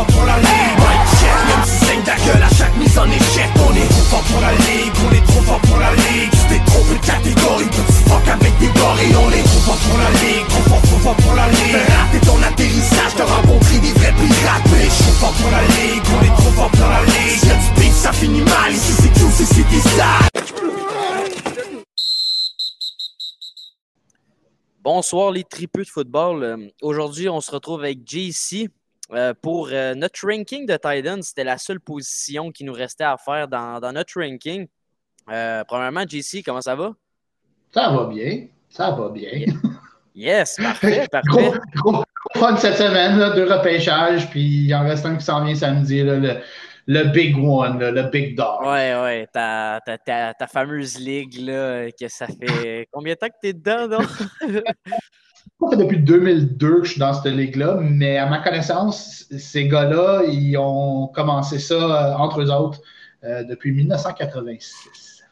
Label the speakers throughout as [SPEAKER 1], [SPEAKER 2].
[SPEAKER 1] fort pour la ligue Mike check, même si saigne ta gueule à chaque mise en échec On est trop fort pour la ligue, on est trop fort pour la ligue. Tu t'es trompé de catégorie, petit fuck avec des gorilles On est trop fort pour la ligue, trop fort, trop fort pour la ligue. Rater ton atterrissage, t'as rencontré des vrais pirates Mais suis fort pour la ligue, on est trop fort pour la ligue. Y'a du beef, ça finit mal, ici c'est tout, c'est des
[SPEAKER 2] Bonsoir les tripeux de football. Euh, aujourd'hui, on se retrouve avec JC euh, pour euh, notre ranking de Titan. C'était la seule position qui nous restait à faire dans, notre ranking. premièrement, JC, comment ça va?
[SPEAKER 3] Ça va bien. Ça va bien.
[SPEAKER 2] Yes, parfait, parfait.
[SPEAKER 3] Gros, fun cette semaine, deux repêchages, puis il en reste un qui s'en vient samedi, le, le big one, le big dog.
[SPEAKER 2] Ouais, ouais, ta, ta, ta, ta, fameuse ligue, là, que ça fait combien de temps que tu es dedans, non?
[SPEAKER 3] Fait depuis 2002 que je suis dans cette ligue-là, mais à ma connaissance, ces gars-là, ils ont commencé ça euh, entre eux autres euh, depuis 1986.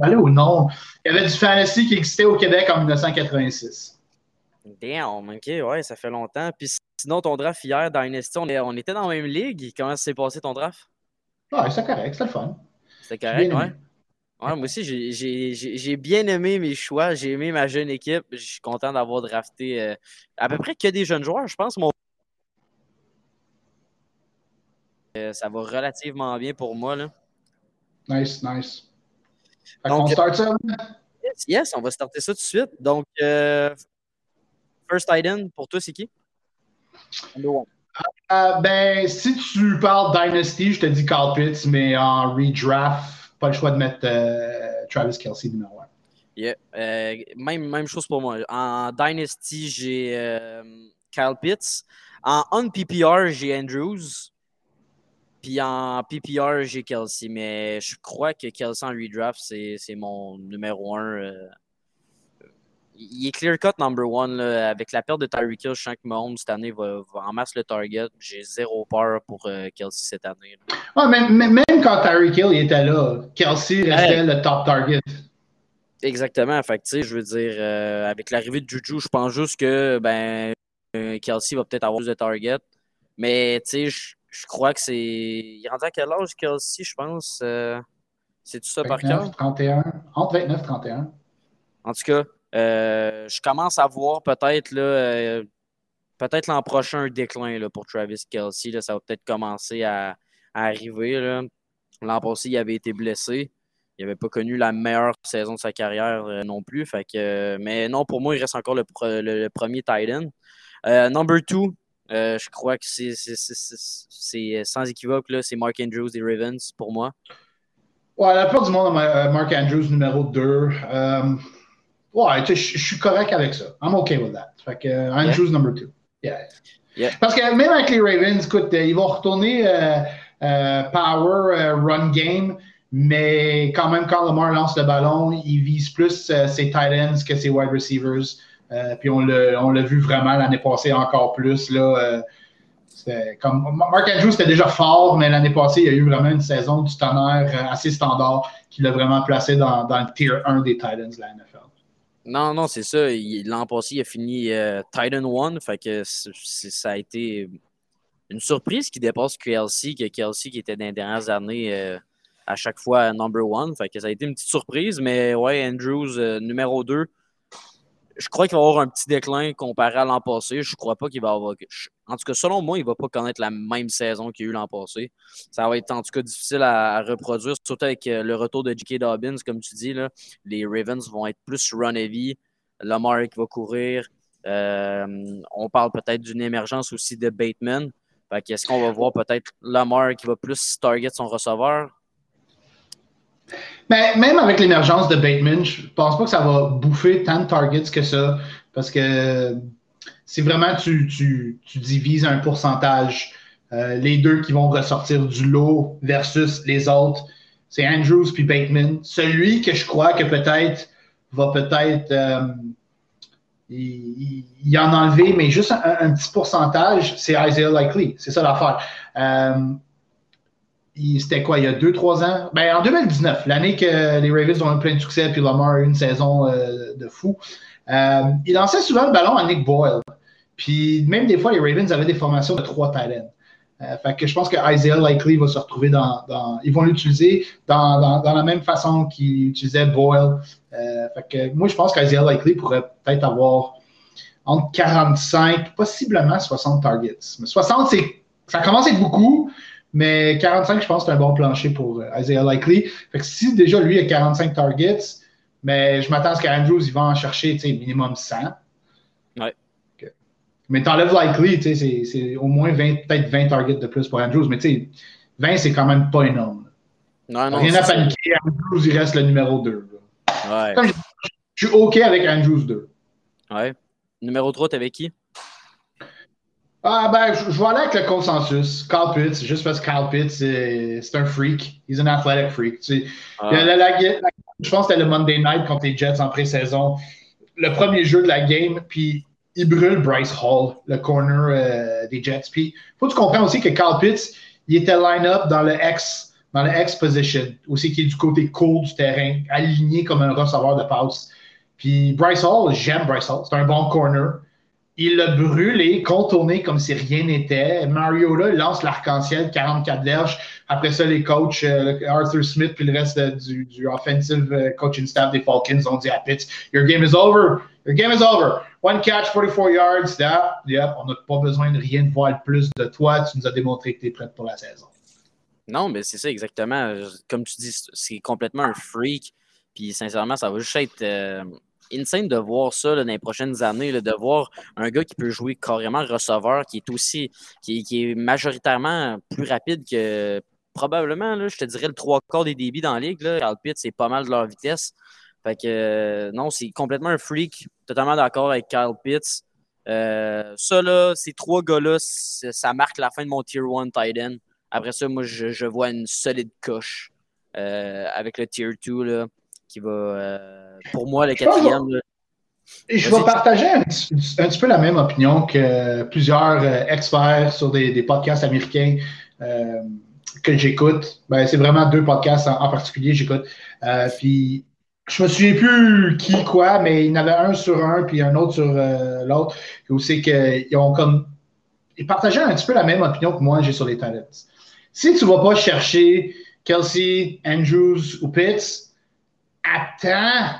[SPEAKER 3] Allez au nom. Il y avait du fantasy qui existait au Québec en 1986.
[SPEAKER 2] Damn, ok, ouais, ça fait longtemps. Puis sinon, ton draft hier, Dynasty, on, on était dans la même ligue. Comment s'est passé ton draft?
[SPEAKER 3] Ouais, c'est correct, c'est le fun.
[SPEAKER 2] C'est correct, ouais. Ouais, moi aussi, j'ai bien aimé mes choix. J'ai aimé ma jeune équipe. Je suis content d'avoir drafté euh, à peu près que des jeunes joueurs, je pense. Mon... Euh, ça va relativement bien pour moi. Là.
[SPEAKER 3] Nice, nice. Donc, on start ça?
[SPEAKER 2] Yes, yes, on va starter ça tout de suite. Donc, euh, first item, pour toi, c'est qui?
[SPEAKER 3] Euh, ben, si tu parles Dynasty, je te dis Carl Pitts, mais en redraft, pas le choix de mettre euh, Travis Kelsey numéro 1.
[SPEAKER 2] Yeah. Euh, même, même chose pour moi. En Dynasty, j'ai Kyle Pitts. En on-PPR, j'ai Andrews. Puis en PPR, j'ai Kelsey. Mais je crois que Kelsey en redraft, c'est mon numéro 1 il est clear cut number one. avec la perte de Tyreek Hill, je sens que Mahomes cette année va, en masse le target. J'ai zéro peur pour euh, Kelsey cette année.
[SPEAKER 3] même, même, quand Tyreek Hill était là, Kelsey restait le top target.
[SPEAKER 2] Exactement. Fait je veux dire, euh, avec l'arrivée de Juju, je pense juste que ben, euh, Kelsey va peut-être avoir plus de target. Mais je crois que c'est. Il est rendu à quel âge, Kelsey, je pense? c'est tout ça par cœur?
[SPEAKER 3] 31. Entre 29 et 31.
[SPEAKER 2] En tout cas, euh, je commence à voir peut-être là, euh, peut-être l'an prochain un déclin là, pour Travis Kelsey. Ça va peut-être commencer à, arriver. L'an passé, il avait été blessé. Il n'avait pas connu la meilleure saison de sa carrière euh, non plus. Mais non, pour moi, il reste encore le, premier Titan. number two, je crois que c'est sans équivoque, c'est Mark Andrews des Ravens pour moi.
[SPEAKER 3] Ouais, la plupart du monde Mark Andrews numéro 2. Ouais, je suis correct avec ça. I'm okay with that. Fait que uh, Andrews number two. Yeah. yeah. Parce que même avec les Ravens, écoute, euh, ils vont retourner euh, euh, power, euh, run game, mais quand même, quand Lamar lance le ballon, il vise plus euh, ses tight ends que ses wide receivers. puis on l'a vu vraiment l'année passée encore plus. Là, comme, Mark Andrews était déjà fort, mais l'année passée, il y a eu vraiment une saison du tonnerre assez standard qui l'a vraiment placé dans, dans, le tier 1 des Titans de la NFL.
[SPEAKER 2] Non, non, c'est ça. L'an passé, il a fini euh, Titan 1. Fait que ça a été une surprise qui dépasse Kelsey, que qui était dans les dernières années euh, à chaque fois number one. Fait que ça a été une petite surprise. Mais ouais, Andrews, euh, numéro 2 je crois qu'il va avoir un petit déclin comparé à l'an passé. Je ne crois pas qu'il va avoir. En tout cas, selon moi, il ne va pas connaître la même saison qu'il y a eu l'an passé. Ça va être en tout cas difficile à, reproduire, surtout avec euh, le retour de J.K. Dobbins, comme tu dis. Là. Les Ravens vont être plus run-heavy. Lamar qui va courir. Euh, on parle peut-être d'une émergence aussi de Bateman. Est-ce qu'on va voir peut-être Lamar qui va plus target son receveur?
[SPEAKER 3] Mais même avec l'émergence de Bateman, je pense pas que ça va bouffer tant de targets que ça. Parce que si vraiment tu, divises un pourcentage, euh, les deux qui vont ressortir du lot versus les autres, c'est Andrews puis Bateman. Celui que je crois que peut-être va peut-être euh, y, en enlever, mais juste un, petit pourcentage, c'est Isaiah Likely. C'est ça l'affaire. Euh, c'était quoi, il y a 2-3 ans? Ben, en 2019, l'année que les Ravens ont eu plein de succès, puis Lamar a eu une saison euh, de fou. Euh, il lançait souvent le ballon à Nick Boyle. Puis même des fois, les Ravens avaient des formations de 3 talents. que je pense que Isaiah Likely va se retrouver dans. ils vont l'utiliser dans, la même façon qu'ils utilisaient Boyle. fait que moi, je pense qu'Isaiah Likely pourrait peut-être avoir entre 45, possiblement 60 targets. Mais 60, ça commence à être beaucoup, mais 45, je pense que c'est un bon plancher pour euh, Isaiah Likely. Fait que si déjà lui a 45 targets, mais je m'attends à ce qu'Andrews il va en chercher minimum 100.
[SPEAKER 2] Ouais.
[SPEAKER 3] Mais t'enlèves Likely, c'est au moins peut-être 20 targets de plus pour Andrews. Mais 20, c'est quand même pas énorme.
[SPEAKER 2] Non, non,
[SPEAKER 3] Rien à paniquer. Andrews, il reste le numéro 2.
[SPEAKER 2] Ouais.
[SPEAKER 3] Je suis OK avec Andrews 2.
[SPEAKER 2] Ouais. Numéro 3, t'es avec qui?
[SPEAKER 3] Ah, ben, je, je vais aller avec le consensus. Carl Pitts, juste parce que Carl Pitts, c'est un freak. He's an athletic freak. Ah. je pense que c'était le Monday night contre les Jets en pré-saison. Le premier jeu de la game, puis il brûle Bryce Hall, le corner euh, des Jets. Puis, faut que tu comprennes aussi que Carl Pitts, il était line-up dans le X, dans le X position, aussi qui est du côté cool du terrain, aligné comme un receveur de passe. Puis Bryce Hall, j'aime Bryce Hall, c'est un bon corner. Il l'a brûlé, contourné comme si rien n'était. Mariota lance l'arc-en-ciel, 44 verges. Après ça, les coachs, euh, Arthur Smith puis le reste du, du, offensive euh, coaching staff des Falcons ont dit à Pitts, Your game is over. Your game is over. One catch, 44 yards. That, yep, on n'a pas besoin de rien de voir plus de toi. Tu nous as démontré que tu es prête pour la saison.
[SPEAKER 2] Non, mais c'est ça exactement. Comme tu dis, c'est complètement un freak. Puis sincèrement, ça va juste être euh, insane de voir ça dans les prochaines années, de voir un gars qui peut jouer carrément receveur, qui est aussi, qui, est majoritairement plus rapide que probablement, je te dirais, le trois quarts des débits dans la ligue. Carl Pitt, c'est pas mal de leur vitesse. Fait que euh, non, c'est complètement un freak. Totalement d'accord avec Kyle Pitts. Euh, ça, là, ces trois gars-là, ça marque la fin de mon Tier 1 tight end. Après ça, moi, je, vois une solide coche euh, avec le Tier 2. Là qui va, euh, pour moi, le quatrième.
[SPEAKER 3] je vais partager un, petit peu la même opinion que plusieurs euh, experts sur des, podcasts américains euh, que j'écoute. Ben, c'est vraiment deux podcasts en, particulier j'écoute. puis je me souviens plus qui quoi, mais il y en avait un sur un puis un autre sur l'autre. Où c'est qu'ils ont comme ils partageaient un petit peu la même opinion que moi j'ai sur les talents. Si tu ne vas pas chercher Kelsey, Andrews ou Pitts, attends,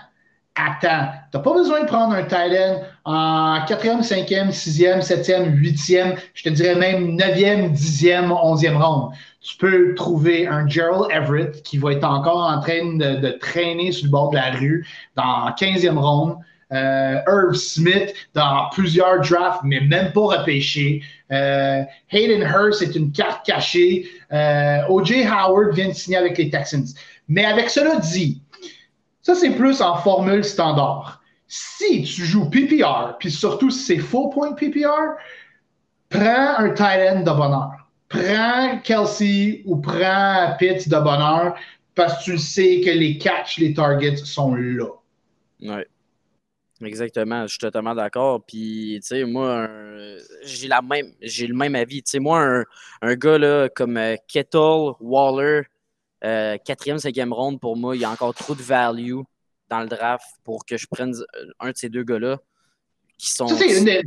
[SPEAKER 3] attends. Tu n'as pas besoin de prendre un tight en quatrième, cinquième, sixième, septième, huitième, je te dirais même neuvième, dixième, onzième ronde. Tu peux trouver un Gerald Everett qui va être encore en train de, traîner sur le bord de la rue dans quinzième ronde. Euh, Irv Smith dans plusieurs drafts, mais même pas repêché. Euh, Hayden Hurst est une carte cachée. Euh, O.J. Howard vient de signer avec les Texans. Mais avec cela dit, ça, c'est plus en formule standard. Si tu joues PPR, puis surtout si c'est full point PPR, prends un tight end de bonheur. Prends Kelsey ou prends Pitt de bonheur parce que tu sais que les catchs, les targets sont là.
[SPEAKER 2] Oui. Exactement, je suis totalement d'accord. Puis, tu sais, moi, j'ai j'ai le même avis. Tu sais, moi, un, un, gars là, comme euh, Kettle, Waller, euh, quatrième, cinquième ronde, pour moi, il y a encore trop de value dans le draft pour que je prenne un de ces deux gars-là qui sont.
[SPEAKER 3] Ça, c'est une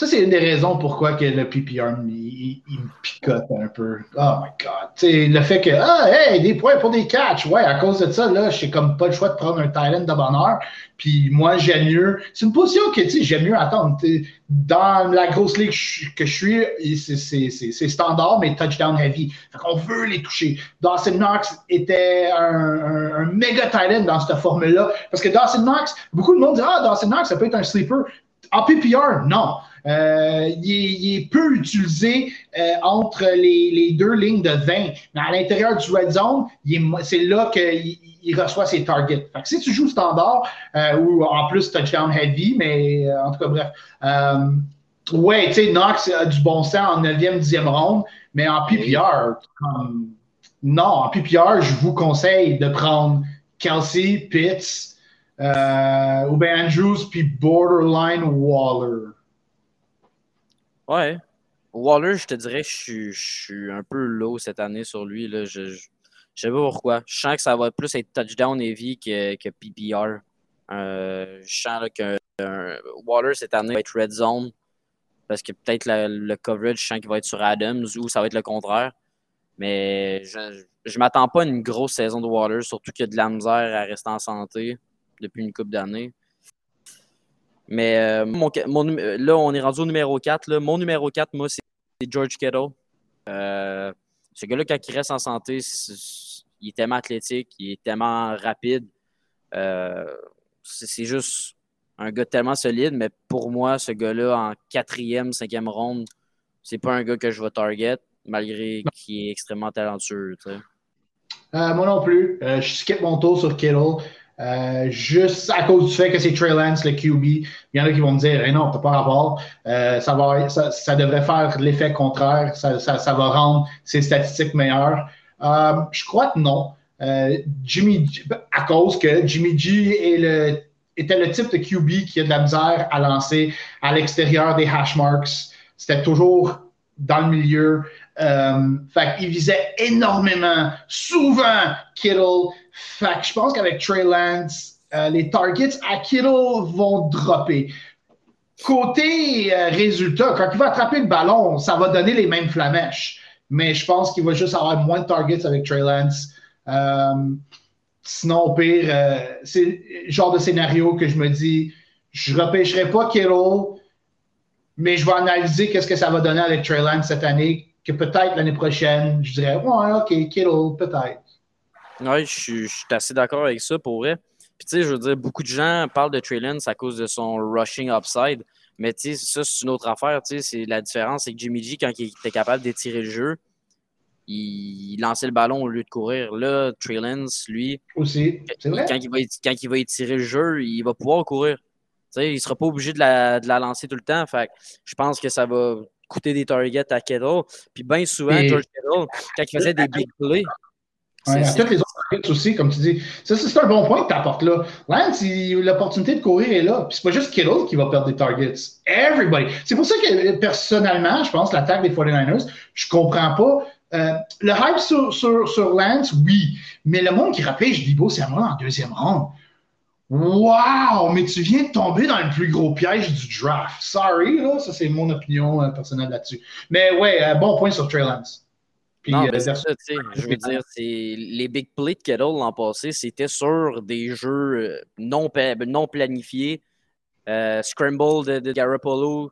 [SPEAKER 3] des raisons pourquoi que le PPR, me picote un peu. Oh my God. le fait que, ah, hey, des points pour des catchs. Ouais, à cause de ça, là, j'ai comme pas le choix de prendre un Thailand de bonheur. Puis moi, j'aime mieux. C'est une position que, tu sais, j'aime mieux attendre. Dans la grosse ligue que je suis, c'est standard, mais touchdown heavy. Fait qu'on veut les toucher. Dawson Knox était un, méga Thailand dans cette formule-là. Parce que Dawson Knox, beaucoup de monde dit, ah, Dawson Knox, ça peut être un sleeper. En PPR, non. Euh, il, est, peu utilisé euh, entre les, deux lignes de 20. Mais à l'intérieur du red zone, c'est là qu'il reçoit ses targets. Fait que si tu joues standard euh, ou en plus touchdown heavy, mais en tout cas, bref. ouais, tu sais, Knox a du bon sens en 9e, 10e ronde, mais en PPR, non, en PPR, je vous conseille de prendre Kelsey, Pitts, ou bien Andrews, puis Borderline Waller.
[SPEAKER 2] Ouais. Waller, je te dirais que je suis, un peu low cette année sur lui. Là. Je sais pas pourquoi. Je sens que ça va plus être touchdown heavy que, que PPR. Euh, je sens que Waller cette année va être red zone. Parce que peut-être le coverage, je sens qu'il va être sur Adams ou ça va être le contraire. Mais je ne m'attends pas à une grosse saison de Water, surtout qu'il y a de la misère à rester en santé depuis une couple d'années. Mais euh, là, on est rendu au numéro 4. Là. Mon numéro 4, moi, c'est George Kittle. Euh, ce gars-là, quand il reste en santé, il est tellement athlétique, il est tellement rapide. Euh, c'est juste un gars tellement solide, mais pour moi, ce gars-là, en quatrième, cinquième ronde, c'est pas un gars que je vais target, malgré qu'il est extrêmement talentueux.
[SPEAKER 3] moi non plus. je skip mon tour sur Kittle. Euh, juste à cause du fait que c'est Trey Lance, le QB. Il y en a qui vont me dire eh non, t'as pas rapport. Euh, ça, va, ça, devrait faire l'effet contraire. Ça, va rendre ses statistiques meilleures. Euh, je crois que non. Jimmy à cause que Jimmy G était le type de QB qui a de la misère à lancer à l'extérieur des hash marks. C'était toujours dans le milieu. Euh, fait qu'il visait énormément, souvent Kittle. Fait que je pense qu'avec Trey Lance, euh, les targets à Kittle vont dropper. Côté euh, résultat, quand il va attraper le ballon, ça va donner les mêmes flamèches. Mais je pense qu'il va juste avoir moins de targets avec Trey Lance. sinon, au pire, c'est le genre de scénario que je me dis, je repêcherai pas Kittle, mais je vais analyser qu'est-ce que ça va donner avec Trey Lance cette année que peut-être l'année prochaine, je dirais, ouais, OK, Kittle, peut-être.
[SPEAKER 2] Oui, je suis assez d'accord avec ça pour vrai. Puis, tu sais, je veux dire, beaucoup de gens parlent de Trey Lance à cause de son rushing upside. Mais, tu sais, ça, c'est une autre affaire. Tu sais, la différence, c'est que Jimmy G, quand il était capable d'étirer le jeu, il, lançait le ballon au lieu de courir. Là, Trey Lance, lui,
[SPEAKER 3] aussi, c'est vrai.
[SPEAKER 2] Quand il, va, quand il va étirer le jeu, il va pouvoir courir. Tu sais, il ne sera pas obligé de la, de la lancer tout le temps. Fait je pense que ça va coûter des targets à Kettle. Puis bien souvent, George Kettle, quand il faisait des big plays,
[SPEAKER 3] Ouais, toutes les autres targets aussi, comme tu dis. Ça, c'est un bon point que tu apportes là. Lance, l'opportunité de courir est là. Puis c'est pas juste Kittle qui va perdre des targets. Everybody. C'est pour ça que personnellement, je pense, l'attaque des 49ers, je comprends pas. Euh, le hype sur, sur, sur, Lance, oui. Mais le monde qui repêche Dibo, c'est moi en deuxième ronde. Wow! Mais tu viens de tomber dans le plus gros piège du draft. Sorry, là, ça c'est mon opinion euh, personnelle là-dessus. Mais ouais, euh, bon point sur Trey Lance.
[SPEAKER 2] Non, mais euh, c'est ça, je veux dire, les big plays de Kettle l'an passé, c'était sur des jeux non, non planifiés. scramble de, de Garoppolo,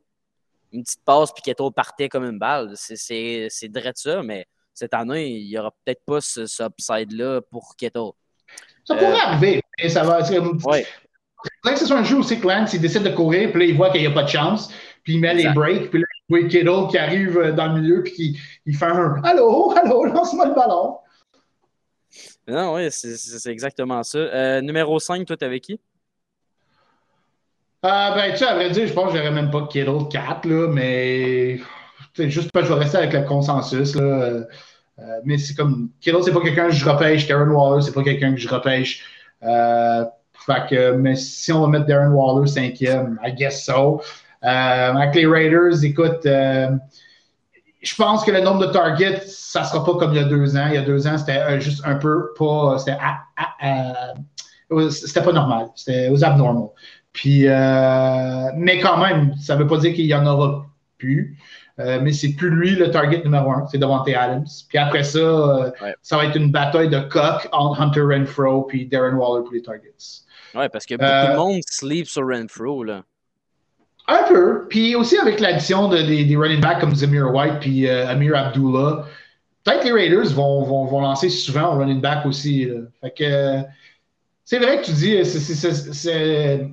[SPEAKER 2] une petite passe, puis Kettle partait comme une balle. C'est de ça, mais cette année, il n'y aura peut-être pas ce, ce upside-là pour Kettle.
[SPEAKER 3] Ça pourrait arriver. Et ça va. Ouais. que ce soit un jeu aussi que Lance, il décide de courir, puis là, il voit qu'il n'y a pas de chance, puis il met les breaks, puis là, voit Kittle qui arrive euh, dans le milieu, puis qui il fait un Allô, allô, lance-moi le ballon.
[SPEAKER 2] Non, oui, c'est exactement ça. Euh, numéro 5, toi, t'avais qui?
[SPEAKER 3] Euh, ben, tu sais, à vrai dire, je pense que j'aurais même pas Kittle 4, là, mais juste parce que je vais rester avec le consensus. Là. Euh, mais c'est comme Kittle, c'est pas quelqu'un que je repêche. Darren Waller, c'est pas quelqu'un que je repêche. Fait que, mais si on va mettre Darren Waller cinquième, I guess so. Euh, avec les Raiders, écoute, je pense que le nombre de targets, ça sera pas comme il y a deux ans. Il y a deux ans, c'était juste un peu pas. C'était pas normal. C'était aux abnormal. Puis, mais quand même, ça veut pas dire qu'il y en aura plus. Euh, mais c'est plus lui le target numéro un, c'est Devante Adams. Puis après ça, euh, ça va être une bataille de coq entre Hunter Renfro puis Darren Waller pour les targets.
[SPEAKER 2] Ouais, parce que beaucoup de euh, monde sleep sur Renfro, là.
[SPEAKER 3] Un peu. Puis aussi avec l'addition de, des, running backs comme Zamir White puis Amir Abdullah, peut-être les Raiders vont, vont, vont, lancer souvent au running back aussi. Fait que c'est vrai que tu dis,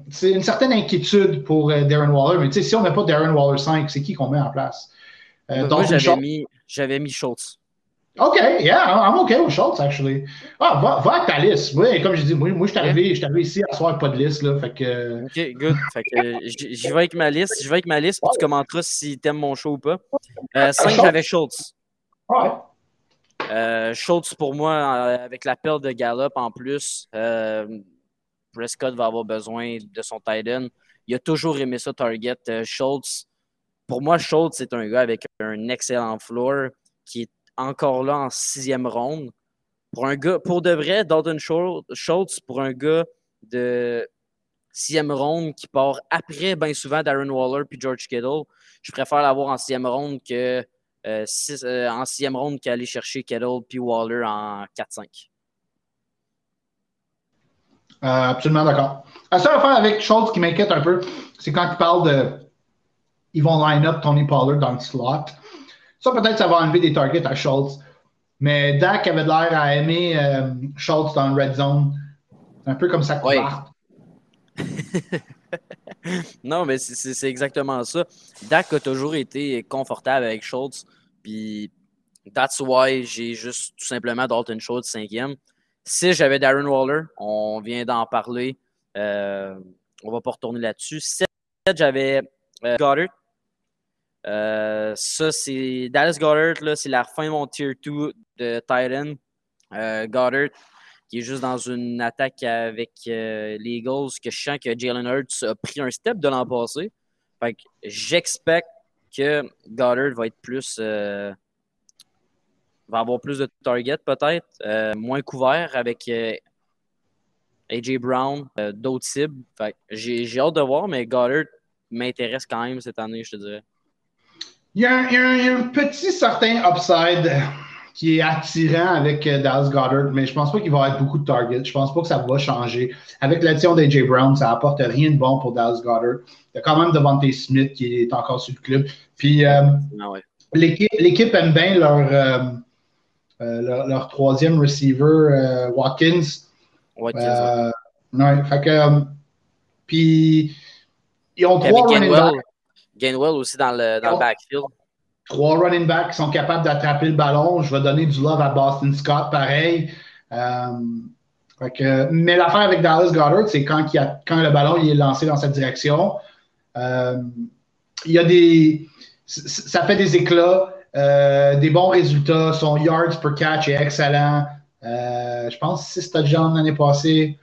[SPEAKER 3] c'est une certaine inquiétude pour Darren Waller, mais si on met pas Darren Waller 5, c'est qui qu'on met en place?
[SPEAKER 2] Euh, Moi, j'avais mis, j'avais mis Schultz.
[SPEAKER 3] OK, yeah, I'm OK with Schultz, actually. Ah, va, va avec ta liste. Oui, comme je dis, moi, moi je suis arrivé, arrivé, ici à soir pas de liste, là, fait que...
[SPEAKER 2] OK, good. Fait que j'y vais avec ma liste. Je vais avec ma liste, puis tu commenteras si t'aimes mon show ou pas. Euh, 5, j'avais Schultz. Euh, Schultz, pour moi, euh, avec la perte de Gallup en plus, euh, Prescott va avoir besoin de son tight end. Il a toujours aimé ça, Target. Euh, Schultz, pour moi, Schultz, c'est un gars avec un excellent floor qui est encore là en sixième ronde. Pour un gars, pour de vrai, Dalton Schultz, pour un gars de sixième ronde qui part après, bien souvent, Darren Waller puis George Kittle. Je préfère l'avoir en sixième ronde que euh, euh, en sixième ronde qu'aller chercher Kittle puis Waller en 4-5.
[SPEAKER 3] Euh, absolument d'accord. La seule affaire avec Schultz qui m'inquiète un peu, c'est quand il parle de. Ils vont line up Tony Pollard dans le slot. Ça, peut-être, ça va enlever des targets à Schultz. Mais Dak avait l'air à aimer Schultz dans le red zone. Un peu comme ça.
[SPEAKER 2] non, mais c'est exactement ça. Dak a toujours été confortable avec Schultz. Puis, that's why j'ai juste tout simplement Dalton Schultz cinquième. Si j'avais Darren Waller, on vient d'en parler. Euh, on va pas retourner là-dessus. Si j'avais euh, Goddard. Euh, ça, c'est Dallas Goddard, c'est la fin de mon tier 2 de Titan. Goddard, qui est juste dans une attaque avec les Eagles, que je sens que Jalen Hurts a pris un step de l'an passé. Fait que j'expecte que Goddard va être plus. Euh, va avoir plus de targets peut-être, euh, moins couvert avec euh, AJ Brown, d'autres cibles. J'ai hâte de voir, mais Goddard m'intéresse quand même cette année, je te dirais.
[SPEAKER 3] Il y, a un, petit certain upside qui est attirant avec Dallas Goddard, mais je pense pas qu'il va avoir beaucoup de targets. Je pense pas que ça va changer. Avec l'addition d'AJ Brown, ça apporte rien de bon pour Dallas Goddard. Il y a quand même Devante Smith qui est encore sur le club. Puis euh, ah l'équipe aime bien leur, euh, euh, leur, troisième receiver, Watkins. Watkins. Ouais, fait que, puis ils ont trois running backs.
[SPEAKER 2] Gainwell aussi dans le, dans le backfield.
[SPEAKER 3] Trois running backs qui sont capables d'attraper le ballon. Je vais donner du love à Boston Scott, pareil. mais l'affaire avec Dallas Goddard, c'est quand, quand le ballon il est lancé dans cette direction, euh, il y a des. Ça fait des éclats, euh, des bons résultats. Son yards per catch est excellent. Euh, je pense 6 touchdowns l'année passée.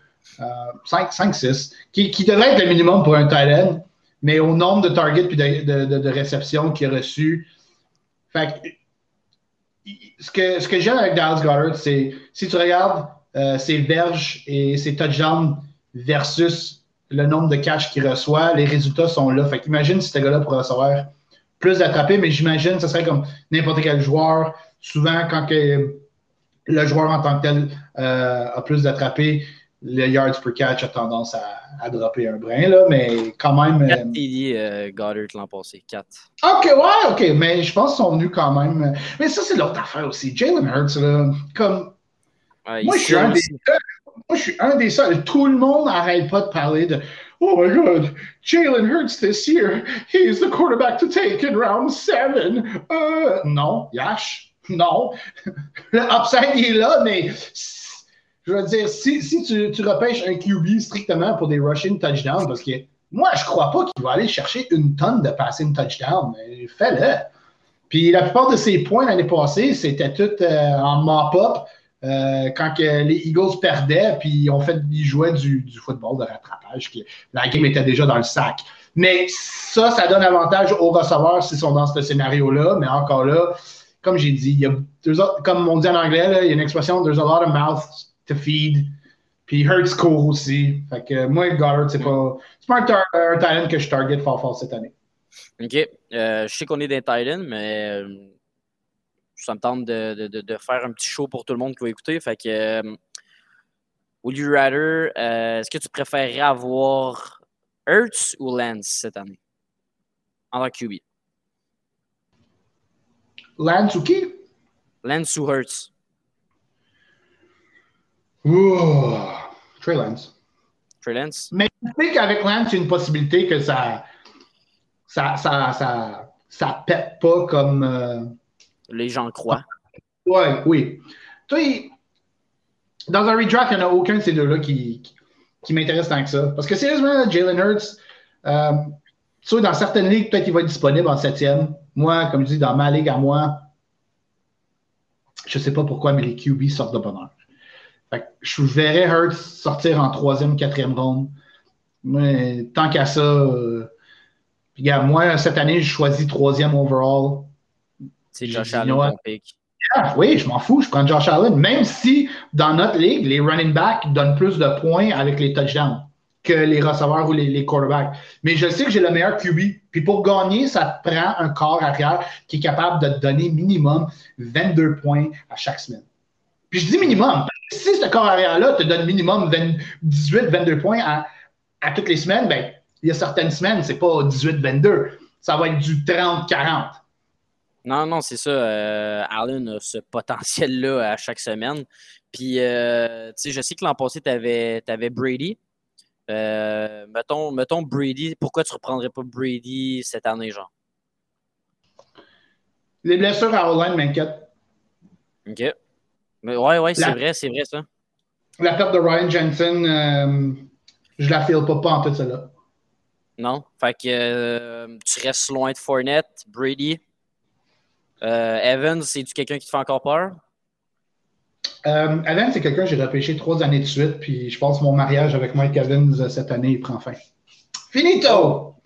[SPEAKER 3] 5-6, qui, devrait être le minimum pour un tight end, mais au nombre de targets et de, réceptions qu'il a reçu. Fait ce que, ce que j'aime avec Dallas Goddard, c'est si tu regardes ses verges et ses touchdowns versus le nombre de cash qu'il reçoit, les résultats sont là. Fait imagine si ce gars-là pourrait recevoir plus d'attrapés, mais j'imagine que ce serait comme n'importe quel joueur. Souvent, quand que le joueur en tant que tel euh, a plus d'attrapés, le yards per catch a tendance à, dropper un brin, là, mais quand même.
[SPEAKER 2] 4 TD euh, Goddard l'an passé, 4.
[SPEAKER 3] Ok, ouais, ok, mais je pense qu'ils sont venus quand même. Mais ça, c'est l'autre affaire aussi. Jalen Hurts, là, comme. moi, je suis un des moi, je suis un des seuls. Tout le monde n'arrête pas de parler de Oh my God, Jalen Hurts this year, he's the quarterback to take in round seven. Euh, non, Yash, non. Le upside il est là, mais je veux dire, si, tu, repêches un QB strictement pour des rushing touchdowns, parce que moi, je crois pas qu'il va aller chercher une tonne de passing touchdown, mais fais-le. Puis la plupart de ses points l'année passée, c'était tout euh, en mop-up euh, quand les Eagles perdaient, puis on fait, ils jouaient du, football de rattrapage, que la game était déjà dans le sac. Mais ça, ça donne avantage aux receveurs s'ils sont dans ce scénario-là. Mais encore là, comme j'ai dit, il y a comme on dit en anglais, il y a une expression there's a lot of mouths to feed. Puis Hurts court aussi. Fait que moi, Goddard, c'est pas, pas un, talent que je target fort fort cette année.
[SPEAKER 2] OK. Euh, je sais qu'on est des Titans, mais euh, ça me tente de, faire un petit show pour tout le monde qui va écouter. Fait que, euh, would you rather, euh, est-ce que tu préférerais avoir Hertz ou Lance cette année? En tant QB?
[SPEAKER 3] Lance ou qui?
[SPEAKER 2] Lance ou Hertz?
[SPEAKER 3] Ouh, Trey Lance.
[SPEAKER 2] Trey Lance?
[SPEAKER 3] Mais je sais qu'avec Lance, il y a une possibilité que ça ça, ça, ça, ça pète pas comme. Euh,
[SPEAKER 2] les gens croient.
[SPEAKER 3] Ouais, oui. Tu sais, dans un redraft, il n'y en a aucun de ces deux-là qui, qui, m'intéresse tant que ça. Parce que sérieusement, Jalen Hurts, euh, tu sais, dans certaines ligues, peut-être qu'il va être disponible en septième. Moi, comme je dis, dans ma ligue à moi, je ne sais pas pourquoi, mais les QB sortent de bonheur. Fait que je verrais Hurts sortir en troisième, quatrième ronde. Mais tant qu'à ça, euh, regarde, moi, cette année, je choisis troisième overall.
[SPEAKER 2] C'est Josh Allen
[SPEAKER 3] oui, je m'en fous, je prends Josh Allen. Même si dans notre ligue, les running backs donnent plus de points avec les touchdowns. que les receveurs ou les, quarterbacks. Mais je sais que j'ai le meilleur QB. Puis pour gagner, ça te prend un corps arrière qui est capable de te donner minimum 22 points à chaque semaine. Puis je dis minimum. Si ce corps arrière-là te donne minimum 18-22 points à, toutes les semaines, ben, il y a certaines semaines, c'est pas 18-22. Ça va être du 30-40.
[SPEAKER 2] Non, non, c'est ça. Euh, Allen a ce potentiel-là à chaque semaine. Puis, euh, tu sais, je sais que l'an passé, tu avais, Brady. Euh, mettons, mettons Brady, pourquoi tu ne reprendrais pas Brady cette année, genre?
[SPEAKER 3] Les blessures à O-line m'inquiètent.
[SPEAKER 2] OK. Mais ouais, ouais, c'est vrai, c'est vrai ça.
[SPEAKER 3] La perte de Ryan Jensen, je la file pas, pas en tout cela.
[SPEAKER 2] Non. Fait que tu restes loin de Fournette, Brady. Euh, Evans, c'est-tu quelqu'un qui te fait encore peur?
[SPEAKER 3] Euh, Evans, c'est quelqu'un que j'ai repêché trois années de suite, puis je pense que mon mariage avec Mike Evans euh, cette année, il prend fin. Finito!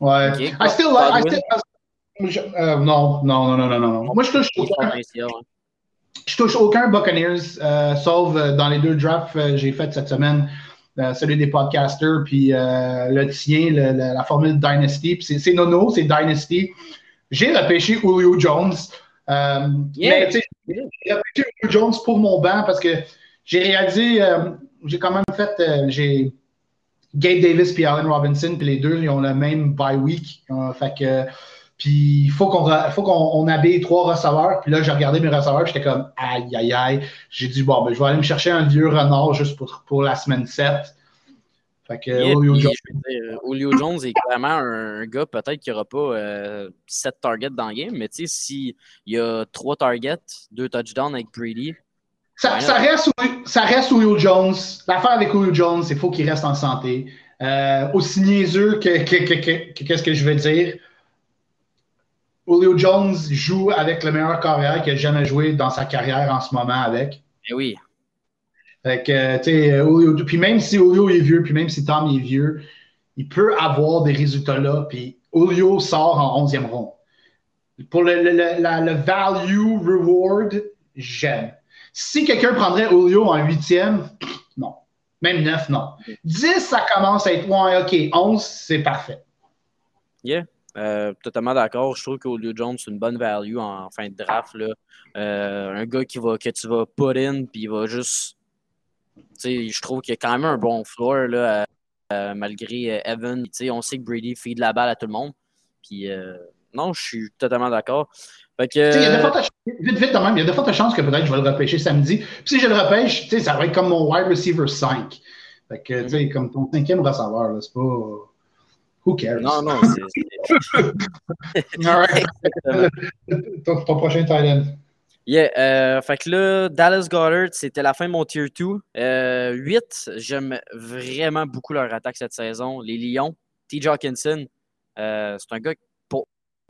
[SPEAKER 3] Ouais. I still like. I still, euh, non, non, non, non, non, non. Moi, je touche aucun. Je touche aucun Buccaneers, sauf dans les deux drafts que j'ai fait cette semaine. celui des podcasters, puis le tien, la formule Dynasty. c'est Nono, c'est Dynasty. J'ai repêché Julio Jones. Euh, mais j'ai repêché Julio Jones pour mon banc parce que j'ai réalisé, euh, j'ai quand même fait, euh, j'ai Gabe Davis puis Allen Robinson, puis les deux, ils ont le même bye week. fait que, puis il faut qu'on faut qu'on habille trois receveurs. Puis là, j'ai regardé mes receveurs, j'étais comme aïe aïe aïe. J'ai dit bon, ben, je vais aller me chercher un vieux renard juste pour, pour la semaine 7.
[SPEAKER 2] Fait que Julio, Jones. Jones est clairement un gars peut-être qui n'aura pas euh, 7 targets dans le game, mais tu sais, s'il y a 3 targets, 2 touchdowns avec Brady.
[SPEAKER 3] Ça, ça, reste, ça reste Julio Jones. L'affaire avec Julio Jones, qu'il faut qu'il reste en santé. Euh, aussi niaiseux que qu'est-ce que, je veux dire? Julio Jones joue avec le meilleur carrière qu'il a jamais joué dans sa carrière en ce moment avec.
[SPEAKER 2] Eh oui.
[SPEAKER 3] Fait que, tu sais, puis même si Olio est vieux, puis même si Tom est vieux, il peut avoir des résultats là, puis Olio sort en 11e rond. Pour le, le, le, value reward, j'aime. Si quelqu'un prendrait Olio en 8e, non. Même 9, non. 10, ça commence à être, ouais, OK, 11, c'est parfait.
[SPEAKER 2] Yeah. Euh, totalement d'accord. Je trouve qu'Olio Jones, c'est une bonne value en fin de draft. Là. Euh, un gars qui va, que tu vas put in, puis il va juste je trouve qu'il y a quand même un bon floor là, euh, malgré Evan. On sait que Brady fait de la balle à tout le monde. Puis non, je suis totalement d'accord.
[SPEAKER 3] il y a de fortes vite, vite, même, il y a de fortes chances que peut-être je vais le repêcher samedi. Puis si je le repêche, ça va être comme mon wide receiver 5. Fait que, tu sais, mm-hmm. comme ton cinquième receveur, c'est pas. Who cares?
[SPEAKER 2] Non, non, c'est.
[SPEAKER 3] All right. ton, ton, prochain tight end.
[SPEAKER 2] Yeah, euh, fait que là, Dallas Goddard, c'était la fin de mon tier 2. Euh, 8, j'aime vraiment beaucoup leur attaque cette saison. Les Lions, T. Hawkinson, euh, c'est un gars, pour,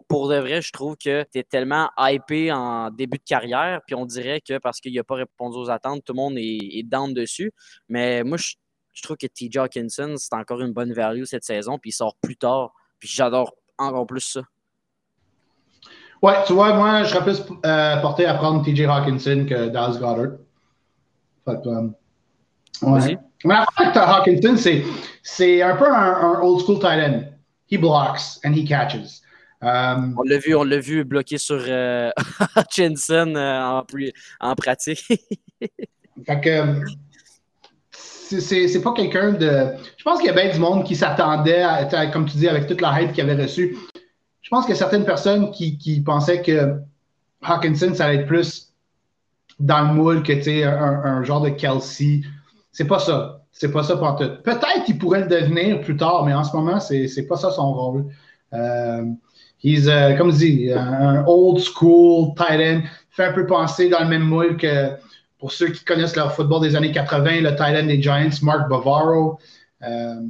[SPEAKER 2] pour de vrai, je trouve que tu es tellement hypé en début de carrière, puis on dirait que parce qu'il n'a pas répondu aux attentes, tout le monde est, est down dessus. Mais moi, je, je trouve que T. Hawkinson, c'est encore une bonne value cette saison, puis il sort plus tard. Puis j'adore encore plus ça.
[SPEAKER 3] Ouais, tu vois, moi, je serais plus euh, porté à prendre TJ Hawkinson que Dallas Goddard. Fait que, euh, ouais. Mais la avec Hawkinson, c'est, un peu un, old school tight end. He blocks and he catches.
[SPEAKER 2] Um, on l'a vu, on l'a vu bloqué sur euh, Hutchinson euh, en, en, pratique.
[SPEAKER 3] fait que c'est, pas quelqu'un de. Je pense qu'il y a bien du monde qui s'attendait, comme tu dis, avec toute la hype qu'il avait reçue, je pense qu'il y a certaines personnes qui, pensaient que Hawkinson, ça allait être plus dans le moule que un, un genre de Kelsey. C'est pas ça. C'est pas ça pour tout. Peut-être qu'il pourrait le devenir plus tard, mais en ce moment, c'est, pas ça son rôle. Euh, he's, uh, comme je dis, un old school tight end. Fait un peu penser dans le même moule que pour ceux qui connaissent le football des années 80, le tight end des Giants, Mark Bavaro. Euh,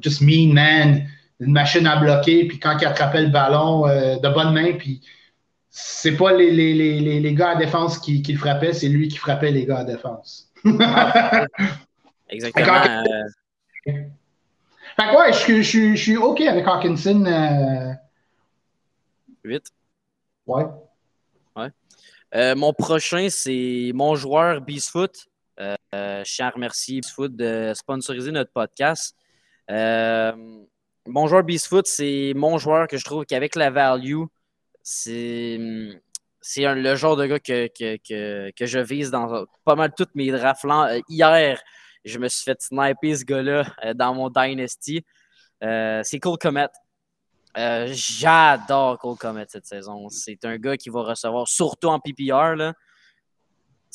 [SPEAKER 3] just mean man une machine à bloquer, puis quand il attrapait le ballon euh, de bonne main, puis c'est pas les, les, les, les, gars à défense qui, qui le frappaient, c'est lui qui frappait les gars à défense.
[SPEAKER 2] Exactement.
[SPEAKER 3] Fait que ouais, je, je, je, suis OK avec Hawkinson. Euh...
[SPEAKER 2] 8.
[SPEAKER 3] Ouais.
[SPEAKER 2] Ouais. Euh, mon prochain, c'est mon joueur Beastfoot. Euh, je tiens à remercier Beastfoot de sponsoriser notre podcast. mon joueur Beastfoot, c'est mon joueur que je trouve qu'avec la value, c'est le genre de gars que, que, je vise dans pas mal toutes mes drafts. Hier, je me suis fait sniper ce gars-là dans mon Dynasty. c'est Cole Comet. Euh, j'adore Cole Comet cette saison. C'est un gars qui va recevoir, surtout en PPR. Là.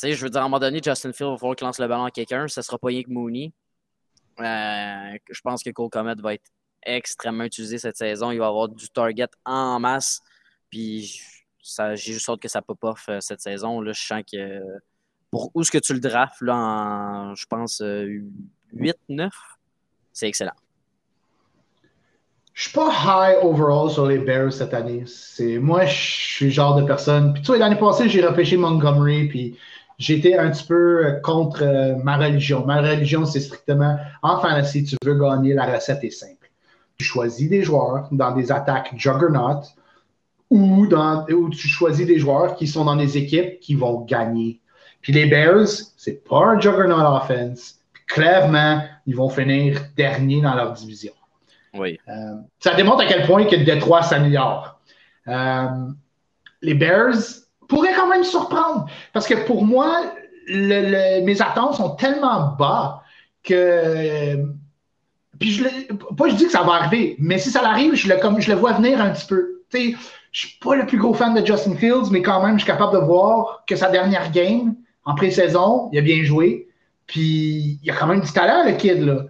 [SPEAKER 2] je veux dire, à un moment donné, Justin Field va falloir qu'il lance le ballon à quelqu'un. Ça sera pas rien que Mooney. Euh, je pense que Cole Comet va être extrêmement utilisé cette saison. Il va avoir du target en masse. Puis j'ai juste hâte que ça pop off euh, cette saison. Là, je sens que pour où est-ce que tu le drafts là, en, je pense, 8-9, c'est excellent.
[SPEAKER 3] Je suis pas high overall sur les Bears cette année. C'est moi, je suis le genre de personne. Puis tu l'année passée, j'ai repêché Montgomery, puis j'étais un petit peu contre euh, ma religion. Ma religion, c'est strictement en fantasy, tu veux gagner, la recette est simple. Tu choisis des joueurs dans des attaques juggernaut ou, dans, ou tu choisis des joueurs qui sont dans des équipes qui vont gagner. Puis les Bears, c'est pas un juggernaut offense. Clairement, ils vont finir dernier dans leur division.
[SPEAKER 2] Oui.
[SPEAKER 3] Euh, ça démontre à quel point que Détroit s'améliore. Euh, les Bears pourraient quand même surprendre parce que pour moi, mes attentes sont tellement bas que. Puis je pas je dis que ça va arriver, mais si ça arrive, je le, comme, je le vois venir un petit peu. Je ne je suis pas le plus gros fan de Justin Fields, mais quand même, je suis capable de voir que sa dernière game en pré-saison, il a bien joué. Puis il a quand même du talent, le kid. Là.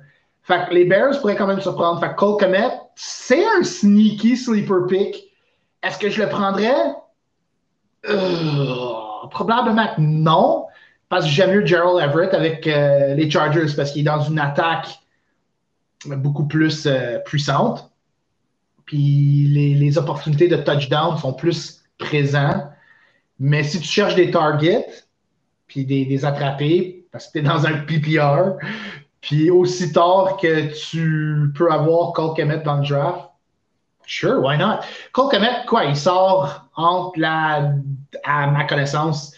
[SPEAKER 3] Fait que les Bears pourraient quand même se prendre. Fait que Cole Komet, c'est un sneaky sleeper pick. Est-ce que je le prendrais? Euh, probablement non. Parce que j'aime mieux Gerald Everett avec euh, les Chargers parce qu'il est dans une attaque beaucoup plus euh, puissante. Puis les, opportunités de touchdown sont plus présentes. Mais si tu cherches des targets, puis des, des attrapés, parce que tu es dans un PPR, puis aussi tard que tu peux avoir Cole Kemet dans le draft, sure, why not? Cole Kemet, quoi, il sort entre la, à ma connaissance,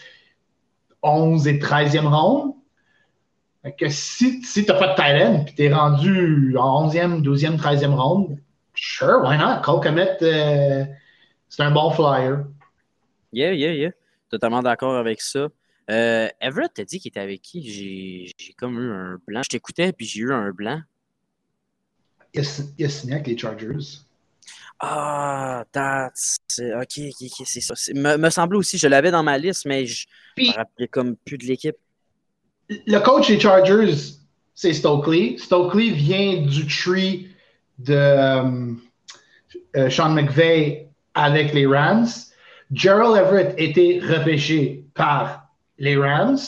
[SPEAKER 3] 11 et 13e ronde. Fait que si, si tu n'as pas de talent puis tu es rendu en 11e, 12e, 13e ronde, sure, why not? Cole Kemet, euh, c'est un bon flyer.
[SPEAKER 2] Yeah, yeah, yeah. Totalement d'accord avec ça. Euh, Everett t'a dit qu'il était avec qui? J'ai comme eu un blanc. Je t'écoutais, puis j'ai eu un blanc.
[SPEAKER 3] Il a, signé avec les Chargers.
[SPEAKER 2] Ah, that's... OK, ok, c'est ça. Me, me semblait aussi, je l'avais dans ma liste, mais je me rappelais comme plus de l'équipe.
[SPEAKER 3] Le coach des Chargers, c'est Stokely. Stokely vient du tree de euh, euh, Sean McVay avec les Rams. Gerald Everett était repêché par les Rams.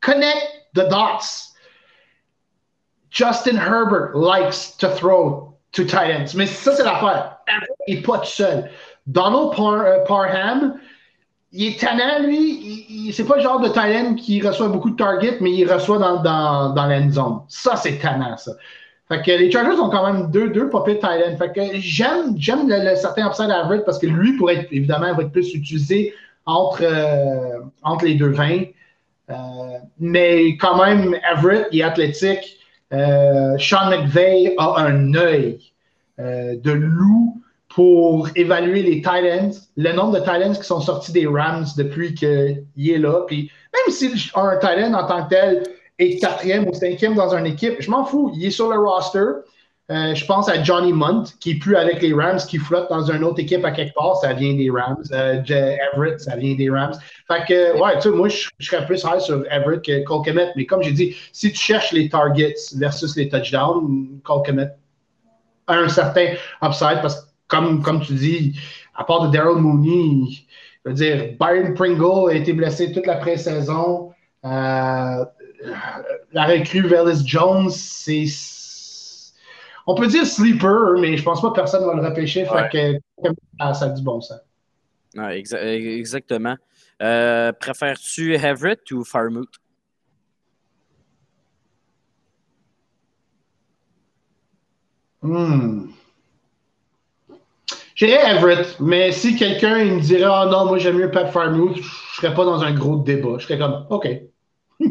[SPEAKER 3] Connect the dots. Justin Herbert likes to throw to tight ends. Mais ça, c'est l'affaire. Il n'est pas tout seul. Donald euh, Parham, il est tannant, lui. C'est pas le genre de tight end qui reçoit beaucoup de targets, mais il reçoit dans, dans, l'end zone. Ça, c'est tannant, ça. Fait que les Chargers ont quand même deux, deux popés tight end. Fait que j'aime, j'aime le, certain upside parce que lui, pourrait être, évidemment, va être plus utilisé entre, euh, entre les deux vins. Euh, mais quand même, Everett est athlétique. Euh, Sean McVay a un œil de loup pour évaluer les Titans, le nombre de Titans qui sont sortis des Rams depuis qu'il est là. Puis même si un Titan en tant que tel est quatrième ou cinquième dans une équipe, je m'en fous. Il est sur le roster. Euh, je pense à Johnny Munt, qui est plus avec les Rams, qui flotte dans une autre équipe à quelque part, ça vient des Rams. Euh, Everett, ça vient des Rams. Fait que, ouais, tu sais, moi, je, serais plus high sur Everett que Cole Kemet, mais comme j'ai dit, si tu cherches les targets versus les touchdowns, Cole Kemet a un certain upside, parce que, comme, comme tu dis, à part de Daryl Mooney, je veux dire, Byron Pringle a été blessé toute la pré-saison. Euh, la recrue Velis Jones, c'est on peut dire sleeper, mais je pense pas que personne va le repêcher. Fait que ça a du bon sens.
[SPEAKER 2] exactement. Euh, préfères-tu Everett ou Farmouth?
[SPEAKER 3] Hmm. J'irais Everett, mais si quelqu'un me dirait oh non, moi j'aime mieux Pat Farmouth, je serais pas dans un gros débat. Je serais comme OK.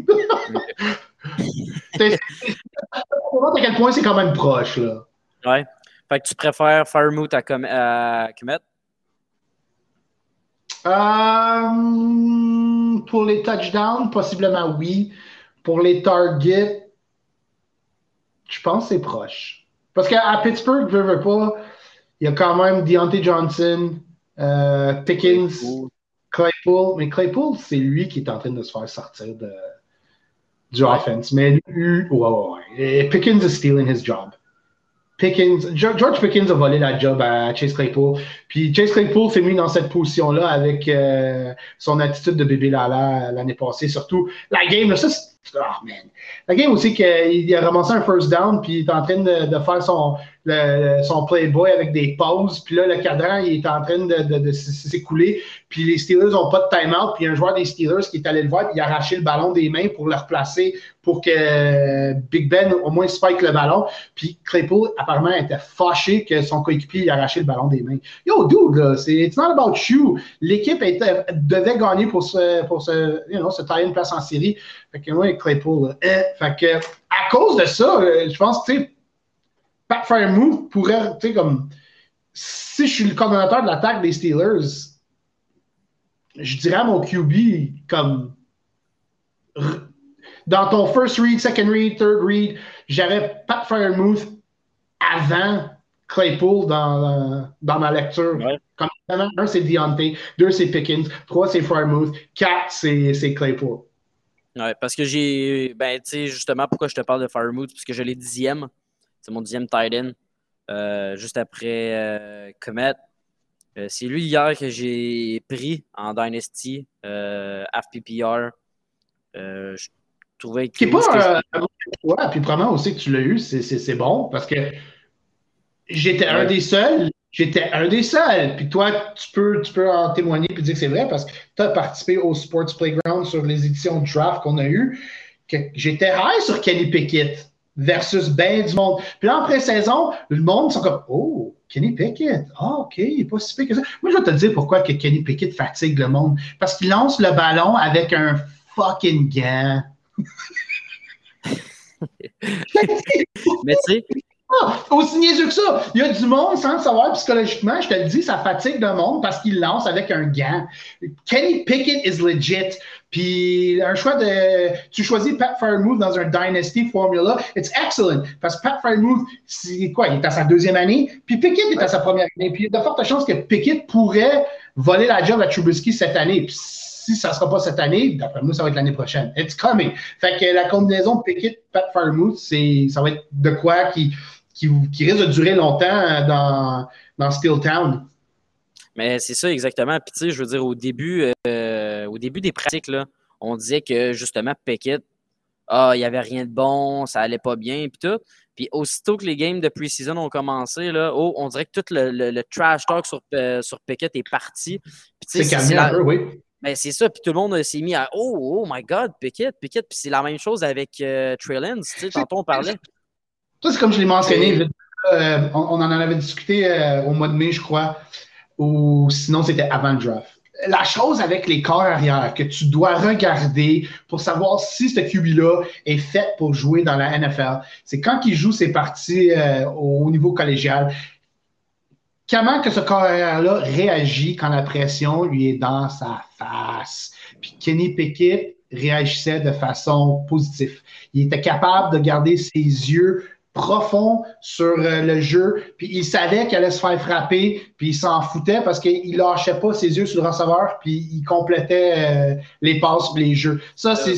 [SPEAKER 3] montre à quel point c'est quand même proche. Là.
[SPEAKER 2] Ouais. Fait que tu préfères Firemoot à, Com à Comet?
[SPEAKER 3] Euh, pour les touchdowns, possiblement oui. Pour les targets, je pense que c'est proche. Parce qu'à Pittsburgh, je veux pas, il y a quand même Deontay Johnson, euh, Pickens, Claypool. Mais Claypool, c'est lui qui est en train de se faire sortir de, du offense. Mais lui, ouais, ouais, Pickens is stealing his job. Pickens, George Pickens a volé la job à Chase Claypool. Puis Chase Claypool s'est mis dans cette position-là avec euh, son attitude de bébé Lala l'année passée. Surtout la game, là, oh man. La game aussi qu'il a ramassé un first down, puis il est en train de, faire son, son playboy avec des pauses. Puis là, le cadran, il est en train de, s'écouler. Puis les Steelers n'ont pas de timeout. Puis un joueur des Steelers qui est allé le voir, puis il a arraché le ballon des mains pour le replacer pour que Big Ben au moins spike le ballon. Puis Claypool, apparemment, était fâché que son coéquipier ait arraché le ballon des mains. Yo, dude, là, c'est it's not about you. L'équipe devait gagner pour se, pour se, tailler une place en série. Fait que moi, Claypool, fait que à cause de ça, euh, je pense que, tu sais, Pat Move pourrait, tu sais, comme, si je suis le coordonnateur de l'attaque des Steelers, je dirais à mon QB, comme, dans ton first read, second read, third read, j'aurais Pat Firemouth avant Claypool dans, dans ma lecture. Comme, un, c'est Deontay, deux, c'est Pickens, trois, c'est Firemouth, quatre, c'est Claypool.
[SPEAKER 2] Ouais, parce que j'ai. Ben, tu sais, justement, pourquoi je te parle de Firemouth, parce que je l'ai dixième. C'est mon dixième tight end. Euh, juste après euh, Comet. Euh, c'est lui hier que j'ai pris en Dynasty, FPPR. je trouvais
[SPEAKER 3] que. Qui pas ouais, puis probablement aussi que tu l'as eu, c'est bon parce que j'étais un des seuls. J'étais un des seuls. Puis toi, tu peux, tu peux en témoigner et dire que c'est vrai parce que tu as participé au Sports Playground sur les éditions de draft qu'on a eues. J'étais high sur Kenny Pickett versus ben du monde. Puis là, en pré-saison, le monde sont comme Oh, Kenny Pickett. Ah, OK, il n'est pas si pire que ça. Moi, je vais te dire pourquoi que Kenny Pickett fatigue le monde. Parce qu'il lance le ballon avec un fucking gant.
[SPEAKER 2] Mais tu sais.
[SPEAKER 3] Ah, aussi niaiseux que ça. Il y a du monde sans le savoir psychologiquement. Je te le dis, ça fatigue le monde parce qu'il lance avec un gant. Kenny Pickett is legit. Puis un choix de. Tu choisis Pat Firemouth dans un Dynasty Formula. It's excellent. Parce que Pat Firemouth, c'est quoi? Il est à sa deuxième année? Puis Pickett est à sa première année. Puis il y a de fortes chances que Pickett pourrait voler la job à Trubisky cette année. Puis si ça ne sera pas cette année, d'après moi, ça va être l'année prochaine. It's coming. Fait que la combinaison Pickett-Pat Firemouth, ça va être de quoi qui, qui, risque de durer longtemps dans, dans Steel Town.
[SPEAKER 2] Mais c'est ça exactement. Puis tu sais, je veux dire, au début, euh, au début des pratiques, là, on disait que justement, Pickett, ah, il n'y avait rien de bon, ça allait pas bien, puis tout. Puis aussitôt que les games de pre-season ont commencé, là, oh, on dirait que tout le, trash talk sur, euh, sur Pickett est parti.
[SPEAKER 3] C'est calmé un peu, oui.
[SPEAKER 2] Ben, c'est ça, puis tout le monde s'est mis à Oh, oh my God, Pickett, Pickett. Puis c'est la même chose avec euh, tu sais, tantôt on parlait.
[SPEAKER 3] Ça, c'est comme je l'ai mentionné, euh, on, on, en avait discuté euh, au mois de mai, je crois, ou sinon c'était avant le draft. La chose avec les corps arrière que tu dois regarder pour savoir si ce QB-là est fait pour jouer dans la NFL, c'est quand il joue ses parties au niveau collégial, comment que ce carrière-là réagit quand la pression lui est dans sa face? Puis Kenny Pickett réagissait de façon positive. Il était capable de garder ses yeux profonds sur euh, le jeu, puis il savait qu'il allait se faire frapper, puis il s'en foutait parce qu'il lâchait pas ses yeux sur le receveur, puis il complétait euh, les passes, les jeux. Ça, c'est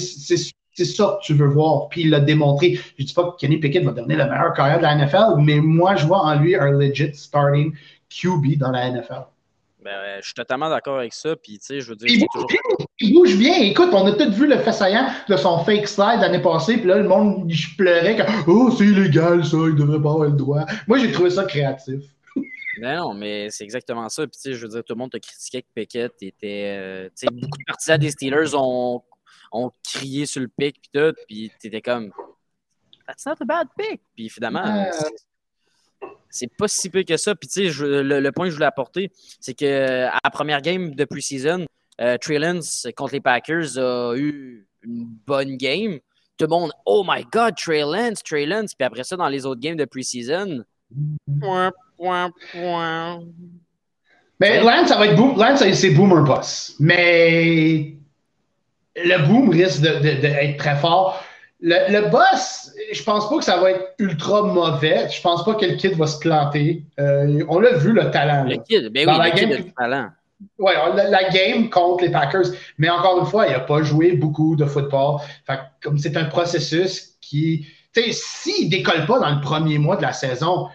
[SPEAKER 3] ça que tu veux voir. Puis il l'a démontré. Je ne dis pas que Kenny Pickett va devenir le meilleur carrière de la NFL, mais moi, je vois en lui un legit starting QB dans la NFL.
[SPEAKER 2] Ben, je suis totalement d'accord avec ça. Puis, tu sais, je veux dire.
[SPEAKER 3] Il bouge, toujours... bien, il bouge bien. Écoute, on a tous vu le fait saillant de son fake slide l'année passée. Puis là, le monde, je pleurait comme Oh, c'est illégal, ça, il devrait pas avoir le droit. Moi, j'ai trouvé ça créatif.
[SPEAKER 2] Ben non, mais c'est exactement ça. Puis, tu sais, je veux dire, tout le monde te critiquait que Pickett était. Euh, tu sais, beaucoup de partisans des Steelers ont, ont crié sur le pic, puis tout. Puis, t'étais comme That's not a bad pick. Puis, finalement, c'est pas si peu que ça. Puis, tu sais, le, point que je voulais apporter, c'est que à la première game de pre-season, euh, contre les Packers a eu une bonne game. tout le monde, oh my god, Trey Lance, Trey Lance. Puis après ça, dans les autres games de preseason, point, point, point.
[SPEAKER 3] Mais Lance, ça va être boom. Lance, c'est boomer boss. Mais le boom risque d'être très fort. Le, le, boss, je pense pas que ça va être ultra mauvais. Je pense pas que le kid va se planter. Euh, on l'a vu, le talent.
[SPEAKER 2] Le kid, ben oui, le kid a du talent.
[SPEAKER 3] Oui, la, la, game contre les Packers. Mais encore une fois, il n'a pas joué beaucoup de football. Fait, comme c'est un processus qui. Tu sais, s'il ne décolle pas dans le premier mois de la saison,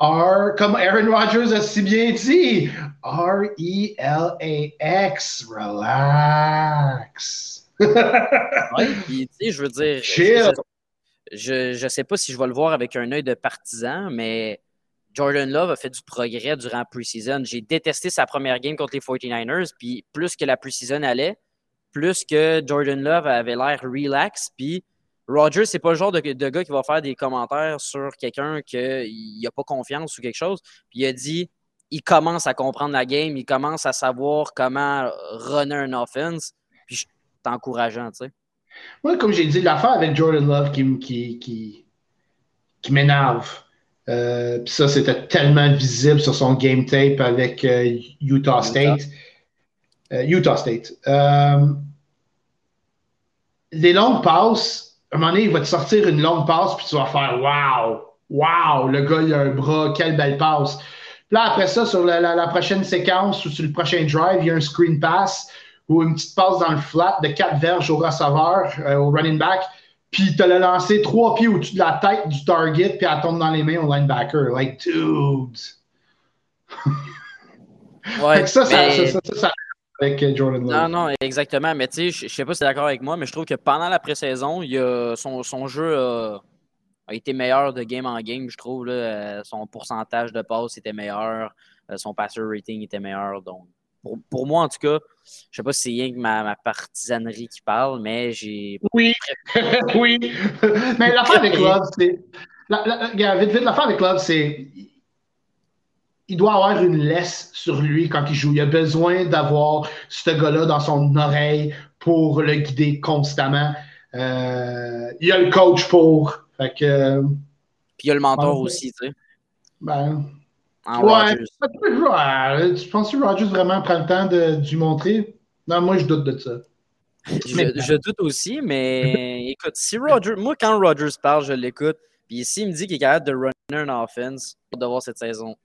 [SPEAKER 3] R, comme Aaron Rodgers a si bien dit, R-E-L-A-X, relax.
[SPEAKER 2] oui, puis tu sais, je veux dire, je, je sais pas si je vais le voir avec un œil de partisan, mais Jordan Love a fait du progrès durant la preseason. J'ai détesté sa première game contre les 49ers, puis plus que la preseason allait, plus que Jordan Love avait l'air relax, puis Roger, c'est pas le genre de, gars qui va faire des commentaires sur quelqu'un qu'il n'a pas confiance ou quelque chose. Puis il a dit il commence à comprendre la game, il commence à savoir comment runner un offense. Puis c'est encourageant, tu sais.
[SPEAKER 3] Moi, comme j'ai dit, l'affaire avec Jordan Love qui, qui, qui, qui m'énerve euh, puis ça, c'était tellement visible sur son game tape avec euh, Utah State. Utah State. Euh, les longues passes, à un moment donné, il va te sortir une longue passe, puis tu vas faire Wow! Wow! Le gars, il a un bras, quelle belle passe. là, après ça, sur la, la, prochaine séquence ou sur le prochain drive, il y a un screen pass ou une petite passe dans le flat de quatre verges au receveur, au running back puis tu l'as lancé trois pieds au-dessus de la tête du target, puis elle tombe dans les mains au linebacker. Like, dude!
[SPEAKER 2] Ouais,
[SPEAKER 3] ça, ça, ça, ça, avec euh, Jordan.
[SPEAKER 2] Non, non, exactement. Mais tu sais, je sais pas si tu es d'accord avec moi, mais je trouve que pendant la pré-saison, son, son jeu a, été meilleur de game en game, je trouve. Là. Euh, son pourcentage de passes était meilleur, euh, son passer rating était meilleur. Donc, pour, moi, en tout cas, je sais pas si c'est rien que ma, partisanerie qui parle, mais j'ai.
[SPEAKER 3] Oui, oui. mais l'affaire avec Love, c'est. La, vite, vite, l'affaire avec Love, c'est. Il doit avoir une laisse sur lui quand il joue. Il a besoin d'avoir ce gars-là dans son oreille pour le guider constamment. Euh, il y a le coach pour. Fait que,
[SPEAKER 2] Puis il y a le mentor aussi, tu sais.
[SPEAKER 3] Ben, ouais, Tu penses que Rogers vraiment prend le temps de, lui montrer? Non, moi, je doute de ça.
[SPEAKER 2] je, doute aussi, mais écoute, si Rogers, moi, quand Rogers parle, je l'écoute. Puis s'il me dit qu'il est capable de runner un offense, de voir cette saison,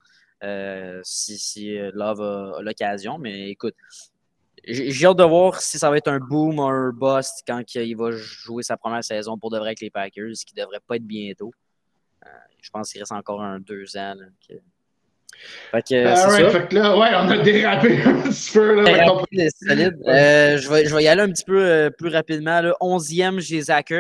[SPEAKER 2] euh, si, si euh, Love a, l'occasion. Mais écoute, j'ai hâte de voir si ça va être un boom ou un bust quand il va jouer sa première saison pour de vrai avec les Packers, ce qui devrait pas être bientôt. Euh, je pense qu'il reste encore un deux ans.
[SPEAKER 3] Fait que, fait que là, ouais, on a dérapé un petit peu. Là,
[SPEAKER 2] solide. Euh, je, vais, je vais y aller un petit peu euh, plus rapidement. Là. 11e, j'ai Zach.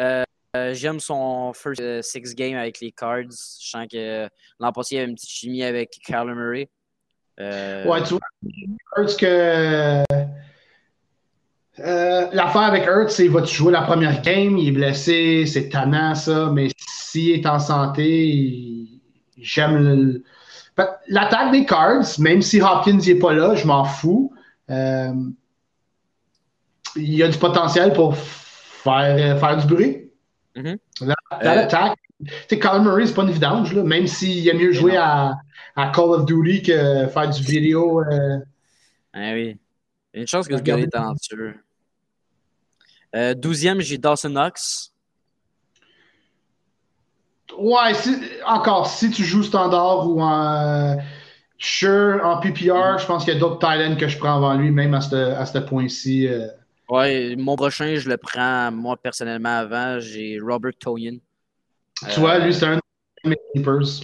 [SPEAKER 2] Euh, j'aime son first six game avec les Cards. Je sens que l'an passé, il y avait une petite chimie avec Kyler Murray.
[SPEAKER 3] Ouais, tu vois, Ertz que. L'affaire avec Hurts, c'est qu'il va jouer la première game, il est blessé, c'est tannant ça, mais s'il est en santé, il j'aime l'attaque des Cards, même si Hopkins n'est pas là, je m'en fous. Euh, il y a du potentiel pour faire, faire du bruit. Mm-hmm. L'attaque, tu sais, Colin Murray, c'est pas une évidence, là, même s'il a mieux joué à, à, Call of Duty que faire du vidéo. Euh...
[SPEAKER 2] Ah oui. Une chance que ce gars est talentueux. Euh, 12e, j'ai Dawson Knox.
[SPEAKER 3] Ouais, encore, si tu joues standard ou en. Sure, en PPR, je pense qu'il y a d'autres Thailand que je prends avant lui, même à ce, à ce point-ci. Euh.
[SPEAKER 2] Ouais, mon prochain, je le prends moi personnellement avant. J'ai Robert Toyin.
[SPEAKER 3] Tu vois, lui, c'est un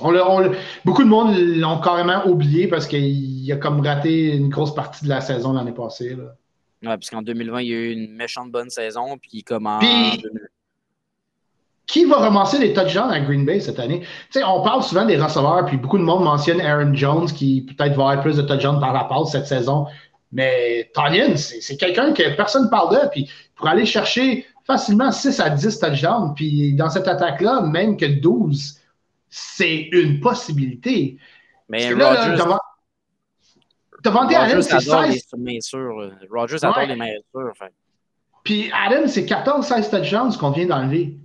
[SPEAKER 3] on, beaucoup de monde l'ont carrément oublié parce qu'il a comme raté une grosse partie de la saison l'année passée. Là.
[SPEAKER 2] Ouais, parce qu'en 2020, il y a eu une méchante bonne saison, puis comme en
[SPEAKER 3] qui va ramasser les touchdowns à Green Bay cette année? on parle souvent des receveurs, puis beaucoup de monde mentionne Aaron Jones qui peut-être va avoir plus de touchdowns par la passe cette saison. Mais Tonyan, c'est quelqu'un que personne ne parle de, puis pour aller chercher facilement 6 à 10 touchdowns, puis dans cette attaque-là, même que 12, c'est une possibilité.
[SPEAKER 2] Mais Rodgers... Là,
[SPEAKER 3] Devant Adams, c'est 16.
[SPEAKER 2] Les Rogers adore les mains sûres.
[SPEAKER 3] Puis Adam, c'est 14-16 touchdowns qu'on vient d'enlever.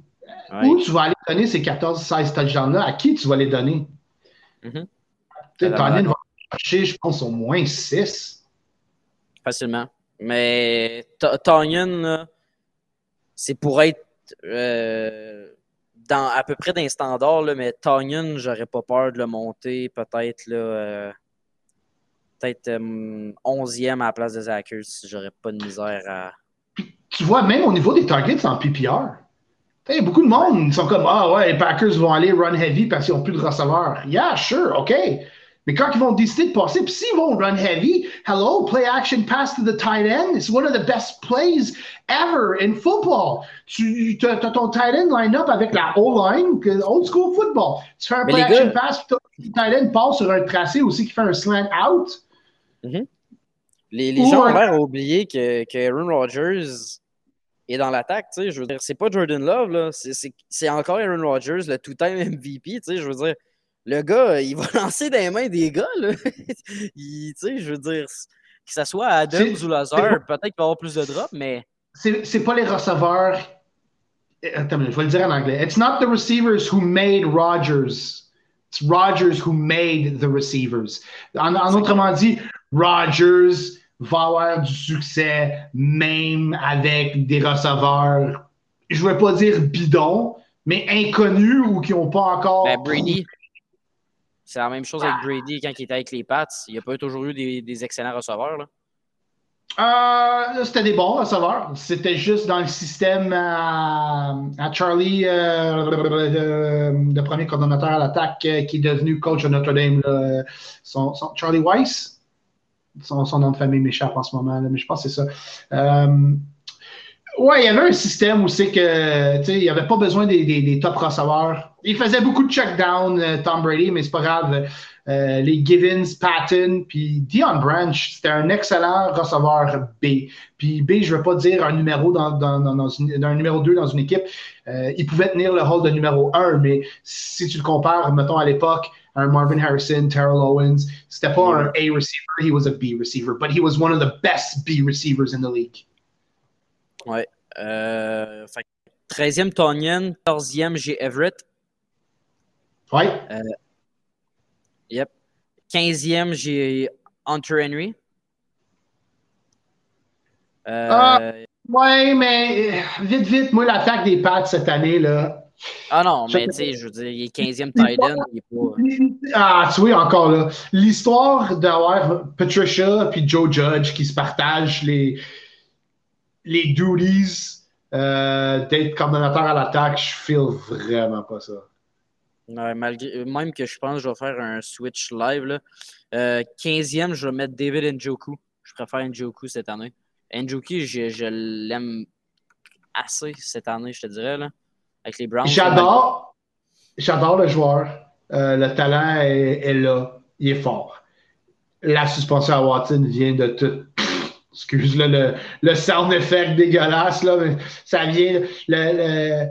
[SPEAKER 3] Où tu vas aller donner ces 14-16 touchdowns-là? À qui tu vas les donner? Mm -hmm. Chercher, je pense, au moins 6.
[SPEAKER 2] Facilement. Mais Tonyan, c'est pour être euh, dans, à peu près d'un standard, là, mais Tonyan, j'aurais pas peur de le monter peut-être là. Euh, peut-être 11e euh, à la place de Zachers. J'aurais pas de misère à.
[SPEAKER 3] Tu vois, même au niveau des targets en PPR, beaucoup de monde sont comme Ah ouais, les Packers vont aller run heavy parce qu'ils n'ont plus de receveurs. Yeah, sure, OK. Mais quand ils vont décider de passer, puis s'ils vont run heavy, hello, play action pass to the tight end. It's one of the best plays ever in football. Tu as, ton tight end line-up avec la O-line, old school football. Tu fais un play action pass, puis ton tight end passe sur un tracé aussi qui fait un slant out.
[SPEAKER 2] Mm-hmm. Les, les gens ont l'air oublier que, que Aaron Rodgers est dans l'attaque, tu sais. Je veux dire, c'est pas Jordan Love, là. C'est encore Aaron Rodgers, le two-time MVP, tu sais. Je veux dire le gars, il va lancer des mains des gars. Là. tu sais, je veux dire, que ce soit Adams ou Lazar, peut-être qu'il va avoir plus de drops, mais.
[SPEAKER 3] C'est pas les receveurs. Attends, je vais le dire en anglais. It's not the receivers who made Rodgers. It's Rodgers who made the receivers. En, en autrement dit, Rodgers va avoir du succès même avec des receveurs, je ne vais pas dire bidons, mais inconnus ou qui n'ont pas encore.
[SPEAKER 2] Ben, Brady. C'est la même chose avec Brady quand il était avec les Pats. Il n'y a pas toujours eu des, excellents receveurs. Là.
[SPEAKER 3] Euh, c'était des bons receveurs. C'était juste dans le système à, Charlie, euh, le, premier coordonnateur à l'attaque euh, qui est devenu coach de Notre Dame. Son, Charlie Weiss. Son, nom de famille m'échappe en ce moment, mais je pense que c'est ça. Ouais, il y avait un système où c'est que, tu sais, il n'y avait pas besoin des, des, top receveurs. Il faisait beaucoup de check-down, euh, Tom Brady, mais c'est pas grave. Euh, les Givens, Patton, puis Dion Branch, c'était un excellent receveur B. Puis B, je veux pas dire un numéro dans, dans, dans, une, un numéro 2 dans une équipe. Euh, il pouvait tenir le rôle de numéro 1, mais si tu le compares, mettons à l'époque, un Marvin Harrison, Terrell Owens, c'était pas un A receiver, he was a B receiver, but he was one of the best B receivers in the league.
[SPEAKER 2] Ouais. Euh, 13e, Tonyan. 14e, j'ai Everett.
[SPEAKER 3] Ouais.
[SPEAKER 2] Euh. 15e, j'ai Hunter Henry.
[SPEAKER 3] Euh, ah, ouais, mais vite, vite, moi, l'attaque des pattes cette année, là.
[SPEAKER 2] Ah non, mais tu sais, je veux dire, il est 15e Titan. Il est pas...
[SPEAKER 3] Ah, tu vois, encore là. L'histoire d'avoir Patricia puis Joe Judge qui se partagent les, les duties euh, d'être coordonnateur à l'attaque, je feel vraiment pas ça.
[SPEAKER 2] Malgré, même que je pense que je vais faire un switch live. Là. 15e, euh, je vais mettre David Njoku. Je préfère Njoku cette année. Njoku, je, l'aime assez cette année, je te dirais. Là, avec les Browns.
[SPEAKER 3] J'adore. J'adore le joueur. Euh, le talent est, est, là. Il est fort. La suspension à Watson vient de tout excuse le, le sound effect dégueulasse, là, mais ça vient. Le,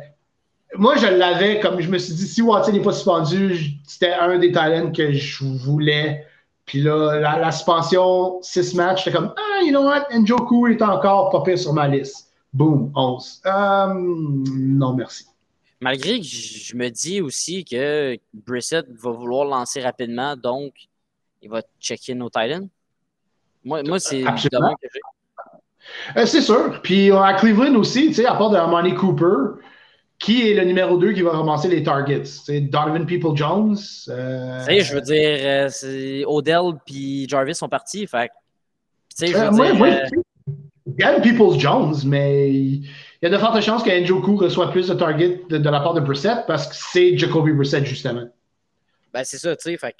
[SPEAKER 3] moi, je l'avais comme je me suis dit, si Watson n'est pas suspendu, c'était un des talents que je voulais. Puis là, la, suspension, 6 matchs, j'étais comme, ah, you know what, Njoku est encore popé sur ma liste. Boom, 11. Euh, non, merci.
[SPEAKER 2] Malgré que je me dis aussi que Brissett va vouloir lancer rapidement, donc il va checker nos Titans. Moi, moi c'est évidemment que j'ai.
[SPEAKER 3] Euh, c'est sûr. Puis euh, à Cleveland aussi, tu sais, à part de Money Cooper, qui est le numéro 2 qui va ramasser les targets? C'est Donovan People-Jones?
[SPEAKER 2] Euh... Tu sais, je veux dire, euh, Odell puis Jarvis sont partis. Fait tu sais, je veux dire...
[SPEAKER 3] Oui, oui. Peoples-Jones, mais il y a de fortes chances que Njoku reçoit plus de targets de, la part de Brissett parce que c'est Jacoby Brissett, justement.
[SPEAKER 2] Ben, c'est ça, tu sais.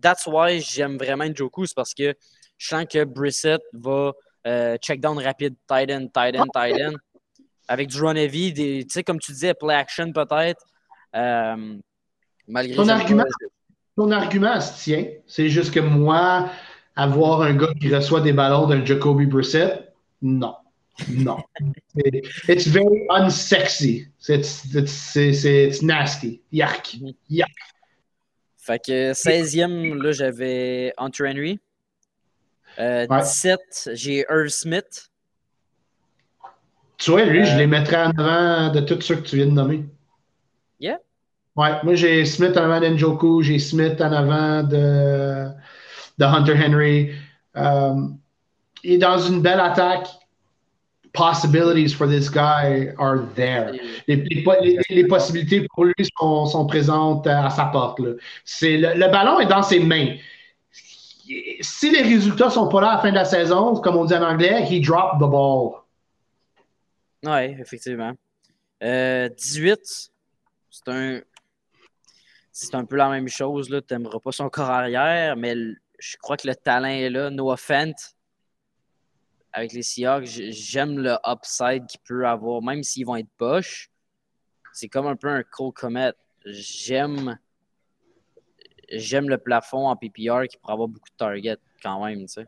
[SPEAKER 2] That's why j'aime vraiment Njoku, c'est parce que je sens que Brissett va euh, check down rapide, tight end, tight end, tight end. Avec du run heavy, tu sais, comme tu disais, play action peut-être. Euh, malgré
[SPEAKER 3] ton argument, ton argument se tient. C'est juste que moi, avoir un gars qui reçoit des ballons d'un Jacoby Brissett, non. Non. it's very unsexy. It's, it's, it's, nasty. Yark. Yark.
[SPEAKER 2] Fait que 16e, là, j'avais Hunter Henry. 17, euh, j'ai Irv Smith.
[SPEAKER 3] Tu vois, lui, je les mettrais en avant de tous ceux que tu viens de nommer.
[SPEAKER 2] Yeah.
[SPEAKER 3] Ouais, moi j'ai Smith en avant d'Enjoku, j'ai Smith en avant de, de Hunter Henry. Um, il est dans une belle attaque. Possibilities for this guy are there. Les, les, les, possibilités pour lui sont, sont, présentes à sa porte. Le, le ballon est dans ses mains si les résultats ne sont pas là à la fin de la saison, comme on dit en anglais, he dropped the ball.
[SPEAKER 2] Oui, effectivement. 18, euh, c'est un. C'est un peu la même chose. Tu n'aimeras pas son corps arrière, mais je crois que le talent est là. No offense. Avec les Seahawks, j'aime le upside qu'il peut avoir, même s'ils vont être poches. C'est comme un peu un Cole Comet. J'aime j'aime le plafond en PPR qui pourrait avoir beaucoup de targets quand même, tu sais.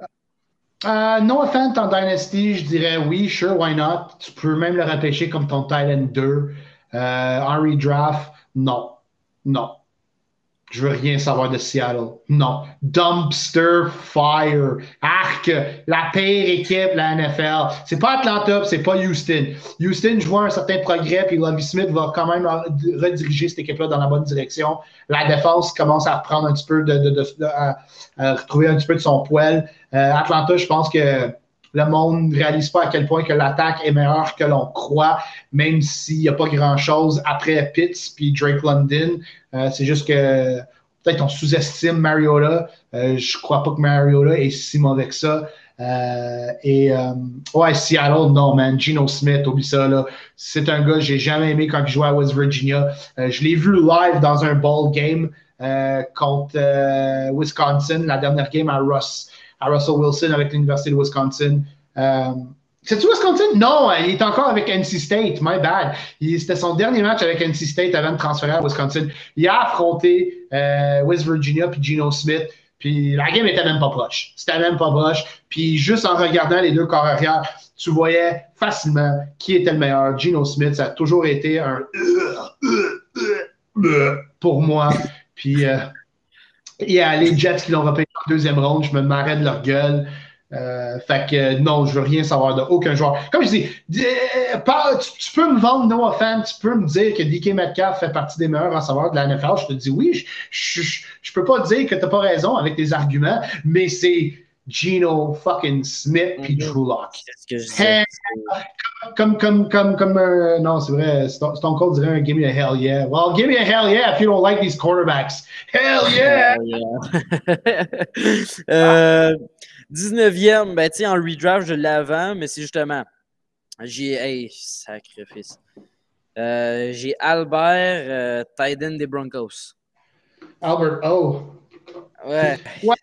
[SPEAKER 3] Uh, no offense en Dynasty, je dirais oui, sure, why not? Tu peux même le repêcher comme ton Titan 2. Uh, Henry Draft, non. Non. Je veux rien savoir de Seattle. Non. Dumpster fire. Arc. La pire équipe, la NFL. C'est pas Atlanta, c'est pas Houston. Houston, je vois un certain progrès, puis Lovie Smith va quand même rediriger cette équipe-là dans la bonne direction. La défense commence à prendre un petit peu de, à, retrouver un petit peu de son poil. Euh, Atlanta, je pense que le monde ne réalise pas à quel point que l'attaque est meilleure que l'on croit, même s'il n'y a pas grand-chose après Pitts puis Drake London. Euh, c'est juste que peut-être on sous-estime Mariota. Euh, je ne crois pas que Mariota est si mauvais que ça. Euh, et ouais, Seattle, non, man. Geno Smith, oublie ça. Là. C'est un gars que j'ai jamais aimé quand il jouait à West Virginia. je l'ai vu live dans un ball game contre Wisconsin, la dernière game à Russ à Russell Wilson avec l'Université de Wisconsin. Euh, C'est-tu Wisconsin? Non, il est encore avec NC State. My bad. C'était son dernier match avec NC State avant de transférer à Wisconsin. Il a affronté euh, West Virginia puis Geno Smith. Puis la game était même pas proche. C'était même pas proche. Puis juste en regardant les deux corps arrière, tu voyais facilement qui était le meilleur. Geno Smith, ça a toujours été un pour moi. Puis euh, il y a les Jets qui l'ont repêché deuxième ronde. Je me marrais de leur gueule. Euh, fait que non, je veux rien savoir de aucun joueur. Comme je dis, tu, peux me vendre no offense, tu peux me dire que DK Metcalf fait partie des meilleurs savoir de la NFL. Je te dis oui, je, je, peux pas dire que tu n'as pas raison avec tes arguments, mais c'est Gino fucking Smith puis mhm. Drew Lock. Comme, comme, comme, comme, euh, non, c'est vrai, Stone Cold dirait un give me a hell yeah. Well, give me a hell yeah if you don't like these quarterbacks. Hell yeah!
[SPEAKER 2] euh, 19e, ben, tu sais, en redraft, je l'avais, mais c'est justement, j'ai, hey, sacrifice. Euh, j'ai Albert euh, Tyden des Broncos.
[SPEAKER 3] Albert Oh.
[SPEAKER 2] Ouais.
[SPEAKER 3] ouais.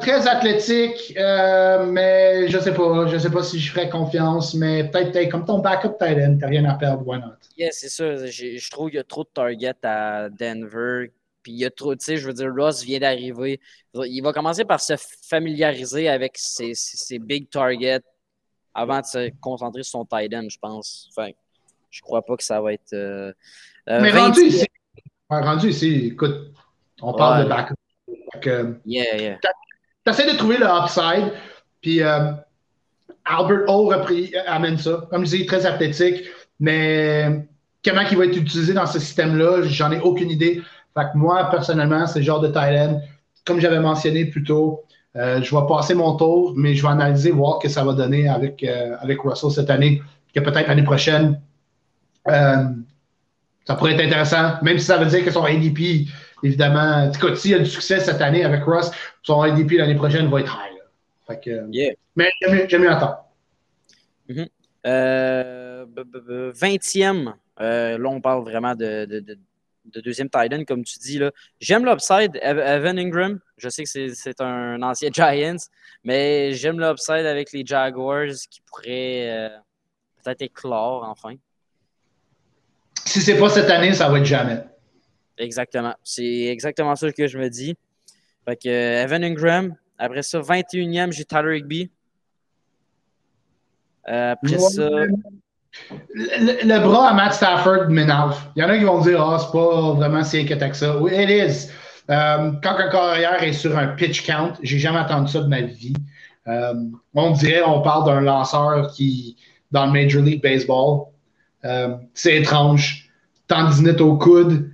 [SPEAKER 3] Très athlétique, euh, mais je sais pas. Je sais pas si je ferais confiance, mais peut-être comme ton backup tight end, t'as rien à perdre, why not?
[SPEAKER 2] Yeah, c'est ça. Je trouve qu'il y a trop de targets à Denver. Puis il y a trop, tu sais, je veux dire, Ross vient d'arriver. Il va commencer par se familiariser avec ses, ses, big targets avant de se concentrer sur son tight end, je pense. Enfin, je crois pas que ça va être. Euh,
[SPEAKER 3] euh, mais rendu ici, rendu ici, écoute, on parle de backup.
[SPEAKER 2] yeah, yeah
[SPEAKER 3] tu de trouver le upside. Puis euh, Albert O repris, amène ça. Comme je dis, très athlétique. Mais comment il va être utilisé dans ce système-là, j'en ai aucune idée. Fait que moi, personnellement, c'est le genre de Thailand. Comme j'avais mentionné plus tôt, euh, je vais passer mon tour, mais je vais analyser, voir ce que ça va donner avec, euh, avec Russell cette année. Que peut-être l'année prochaine, ça pourrait être intéressant, même si ça veut dire que son ADP évidemment, écoute, s'il y a du succès cette année avec Russ, son IDP l'année prochaine va être high. Fait que, Mais j'aime mieux attendre.
[SPEAKER 2] 20e, euh, là, on parle vraiment de, de, de, deuxième tight comme tu dis. J'aime l'upside. Evan Ingram, je sais que c'est un ancien Giants, mais j'aime l'upside avec les Jaguars qui pourraient euh, peut-être éclore enfin.
[SPEAKER 3] Si c'est pas cette année, ça va être jamais.
[SPEAKER 2] Exactement. C'est exactement ça que je me dis. Fait que euh, Evan Ingram. Après ça, 21e, j'ai Tyler Higby. Euh, après ça.
[SPEAKER 3] Le, bras à Matt Stafford m'énerve. Il y en a qui vont dire Ah, oh, c'est pas vraiment si inquiétant que ça. Oui, it is. Euh, quand un carrière est sur un pitch count, j'ai jamais entendu ça de ma vie. on dirait, on parle d'un lanceur qui dans le Major League Baseball. C'est étrange. Tendinite au coude,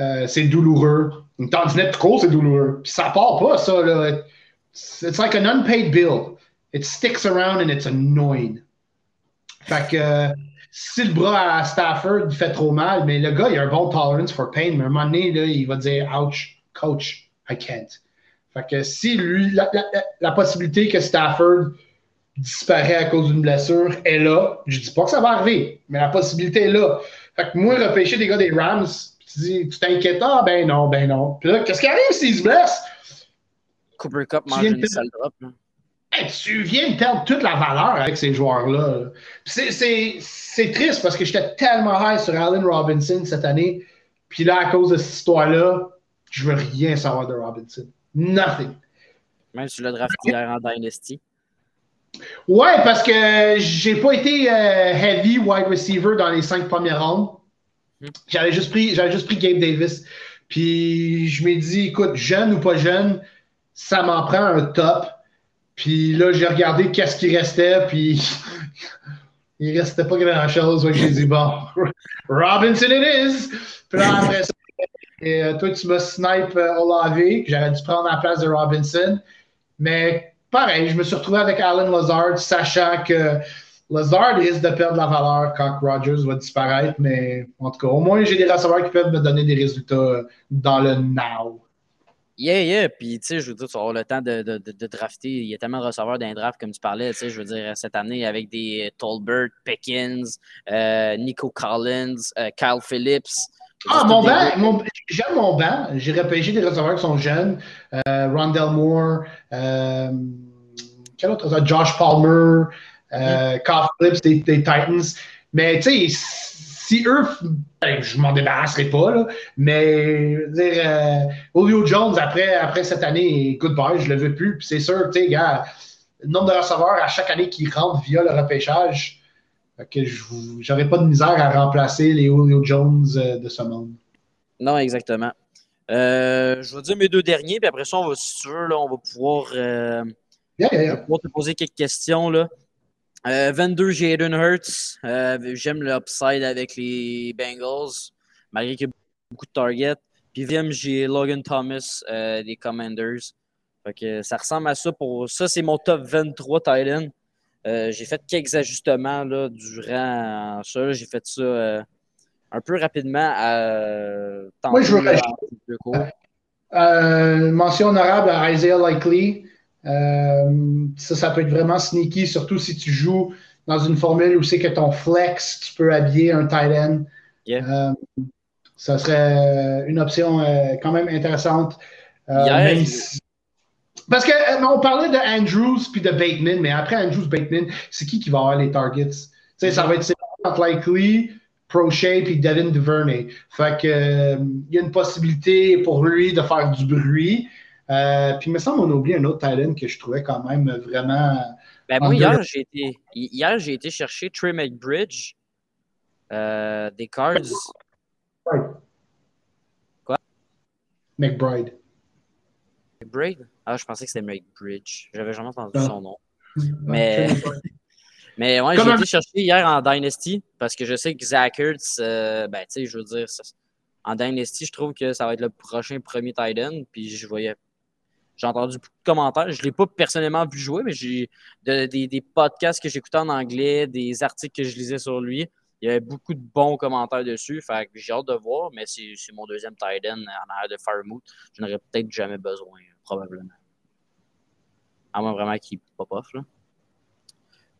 [SPEAKER 3] euh, c'est douloureux. Une tendinite trop, c'est douloureux. Puis ça part pas, ça. Là. It's like an unpaid bill. It sticks around and it's annoying. Fait que si le bras à Stafford fait trop mal, mais le gars, il a un bon tolerance for pain, mais à un moment donné, là, il va dire Ouch, coach, I can't. Fait que si lui, la, possibilité que Stafford disparaît à cause d'une blessure est là, je dis pas que ça va arriver, mais la possibilité est là. Fait que moi, repêcher des gars des Rams, tu dis, tu t'inquiètes, ah ben non, ben non. Puis là, qu'est-ce qui arrive s'il se blesse?
[SPEAKER 2] Cooper Cup mange une sale drop.
[SPEAKER 3] tu viens de perdre toute la valeur avec ces joueurs-là. C'est triste parce que j'étais tellement high sur Allen Robinson cette année. Puis là, à cause de cette histoire-là, je veux rien savoir de Robinson. Nothing.
[SPEAKER 2] Même si tu l'as drafté hier en Dynasty.
[SPEAKER 3] Ouais, parce que j'ai pas été euh, heavy wide receiver dans les cinq premières rondes. J'avais juste pris, j'avais juste pris Gabe Davis. Puis je m'ai dit, écoute, jeune ou pas jeune, ça m'en prend un top. Puis là, j'ai regardé qu'est-ce qui restait, puis il restait pas grand-chose. j'ai dit, bon, Robinson it is. Puis là, après ça, et euh, toi, tu m'as snipe euh, Olave, j'aurais dû prendre la place de Robinson. Mais pareil, je me suis retrouvé avec Alan Lazard, sachant que Lazard risque de perdre la valeur quand Rogers va disparaître. Mais en tout cas, au moins, j'ai des receveurs qui peuvent me donner des résultats dans le now.
[SPEAKER 2] Yeah, yeah. Puis, tu sais, je veux dire, tu vas avoir le temps de, de, de, drafter. Il y a tellement de receveurs d'un draft, comme tu parlais, tu sais, je veux dire, cette année, avec des Tolbert, Pickens, euh, Nico Collins, Kyle Phillips.
[SPEAKER 3] Ah, mon banc, j'aime mon banc. J'ai repêché des receveurs qui sont jeunes. Euh, Rondell Moore, euh, quel autre? Josh Palmer, euh, mm. des, des, Titans. Mais tu sais, si eux, ben, je m'en débarrasserai pas, là, mais dire, euh, Julio Jones, après, après cette année, goodbye, je le veux plus. Puis c'est sûr, tu sais, gars, le nombre de receveurs à chaque année qui rentrent via le repêchage, que j'aurais pas de misère à remplacer les Julio Jones euh, de ce monde.
[SPEAKER 2] Non, exactement. Euh, je vais dire mes deux derniers, puis après ça, on va, si tu veux, là, on va pouvoir, euh, te poser quelques questions. Là. 22, Jaden Hurts. J'aime l'upside avec les Bengals, malgré qu'il y a beaucoup de targets. Puis 20 j'ai Logan Thomas des Commanders. ça ressemble à ça pour ça, c'est mon top 23 Titan. Euh, j'ai fait quelques ajustements là, durant ça. J'ai fait ça euh, un peu rapidement. À,
[SPEAKER 3] Moi, je veux euh, mention honorable à Isaiah Likely. Ça, ça peut être vraiment sneaky, surtout si tu joues dans une formule où c'est que ton flex, tu peux habiller un tight end. ça serait une option quand même intéressante. si, parce qu'on euh, parlait de Andrews puis de Bateman, mais après Andrews, Bateman, c'est qui qui va avoir les targets? ça va être Likely, Prochet puis Devin Duvernay. Fait que euh, il y a une possibilité pour lui de faire du bruit. Euh, puis il me semble qu'on a oublié un autre talent que je trouvais quand même vraiment.
[SPEAKER 2] Ben moi, hier, j'ai été, hier, j'ai été chercher Trey McBridge des Cards. Quoi?
[SPEAKER 3] McBride.
[SPEAKER 2] McBride? Ah, je pensais que c'était Mike Bridge. J'avais jamais entendu son nom. Mais, mais ouais, j'ai été chercher hier en Dynasty parce que je sais que Zach Ertz, euh, ben, tu sais, je veux dire, en Dynasty, je trouve que ça va être le prochain premier tight end. Puis je voyais. J'ai entendu beaucoup de commentaires. Je ne l'ai pas personnellement vu jouer, mais j'ai des, des podcasts que j'écoutais en anglais, des articles que je lisais sur lui. Il y avait beaucoup de bons commentaires dessus. Fait que j'ai hâte de voir, mais c'est mon deuxième tight end en arrière de Firemoot. Je n'aurais peut-être jamais besoin, probablement. À moins vraiment qu'il pop off. Là.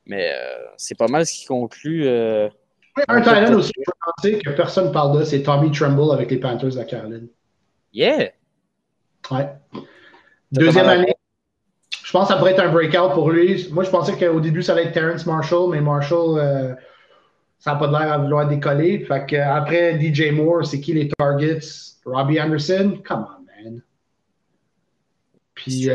[SPEAKER 2] Mais euh, c'est pas mal ce qui conclut. Euh,
[SPEAKER 3] un talent aussi, je penser que personne ne parle de, c'est Tommy Tremble avec les Panthers de Caroline.
[SPEAKER 2] Yeah!
[SPEAKER 3] Ouais. Deuxième année. Je pense que ça pourrait être un breakout pour lui. Moi, je pensais qu'au début, ça allait être Terrence Marshall, mais Marshall, euh, ça n'a pas l'air à vouloir décoller. Fait que, après DJ Moore, c'est qui les targets? Robbie Anderson? Come on, man. Puis,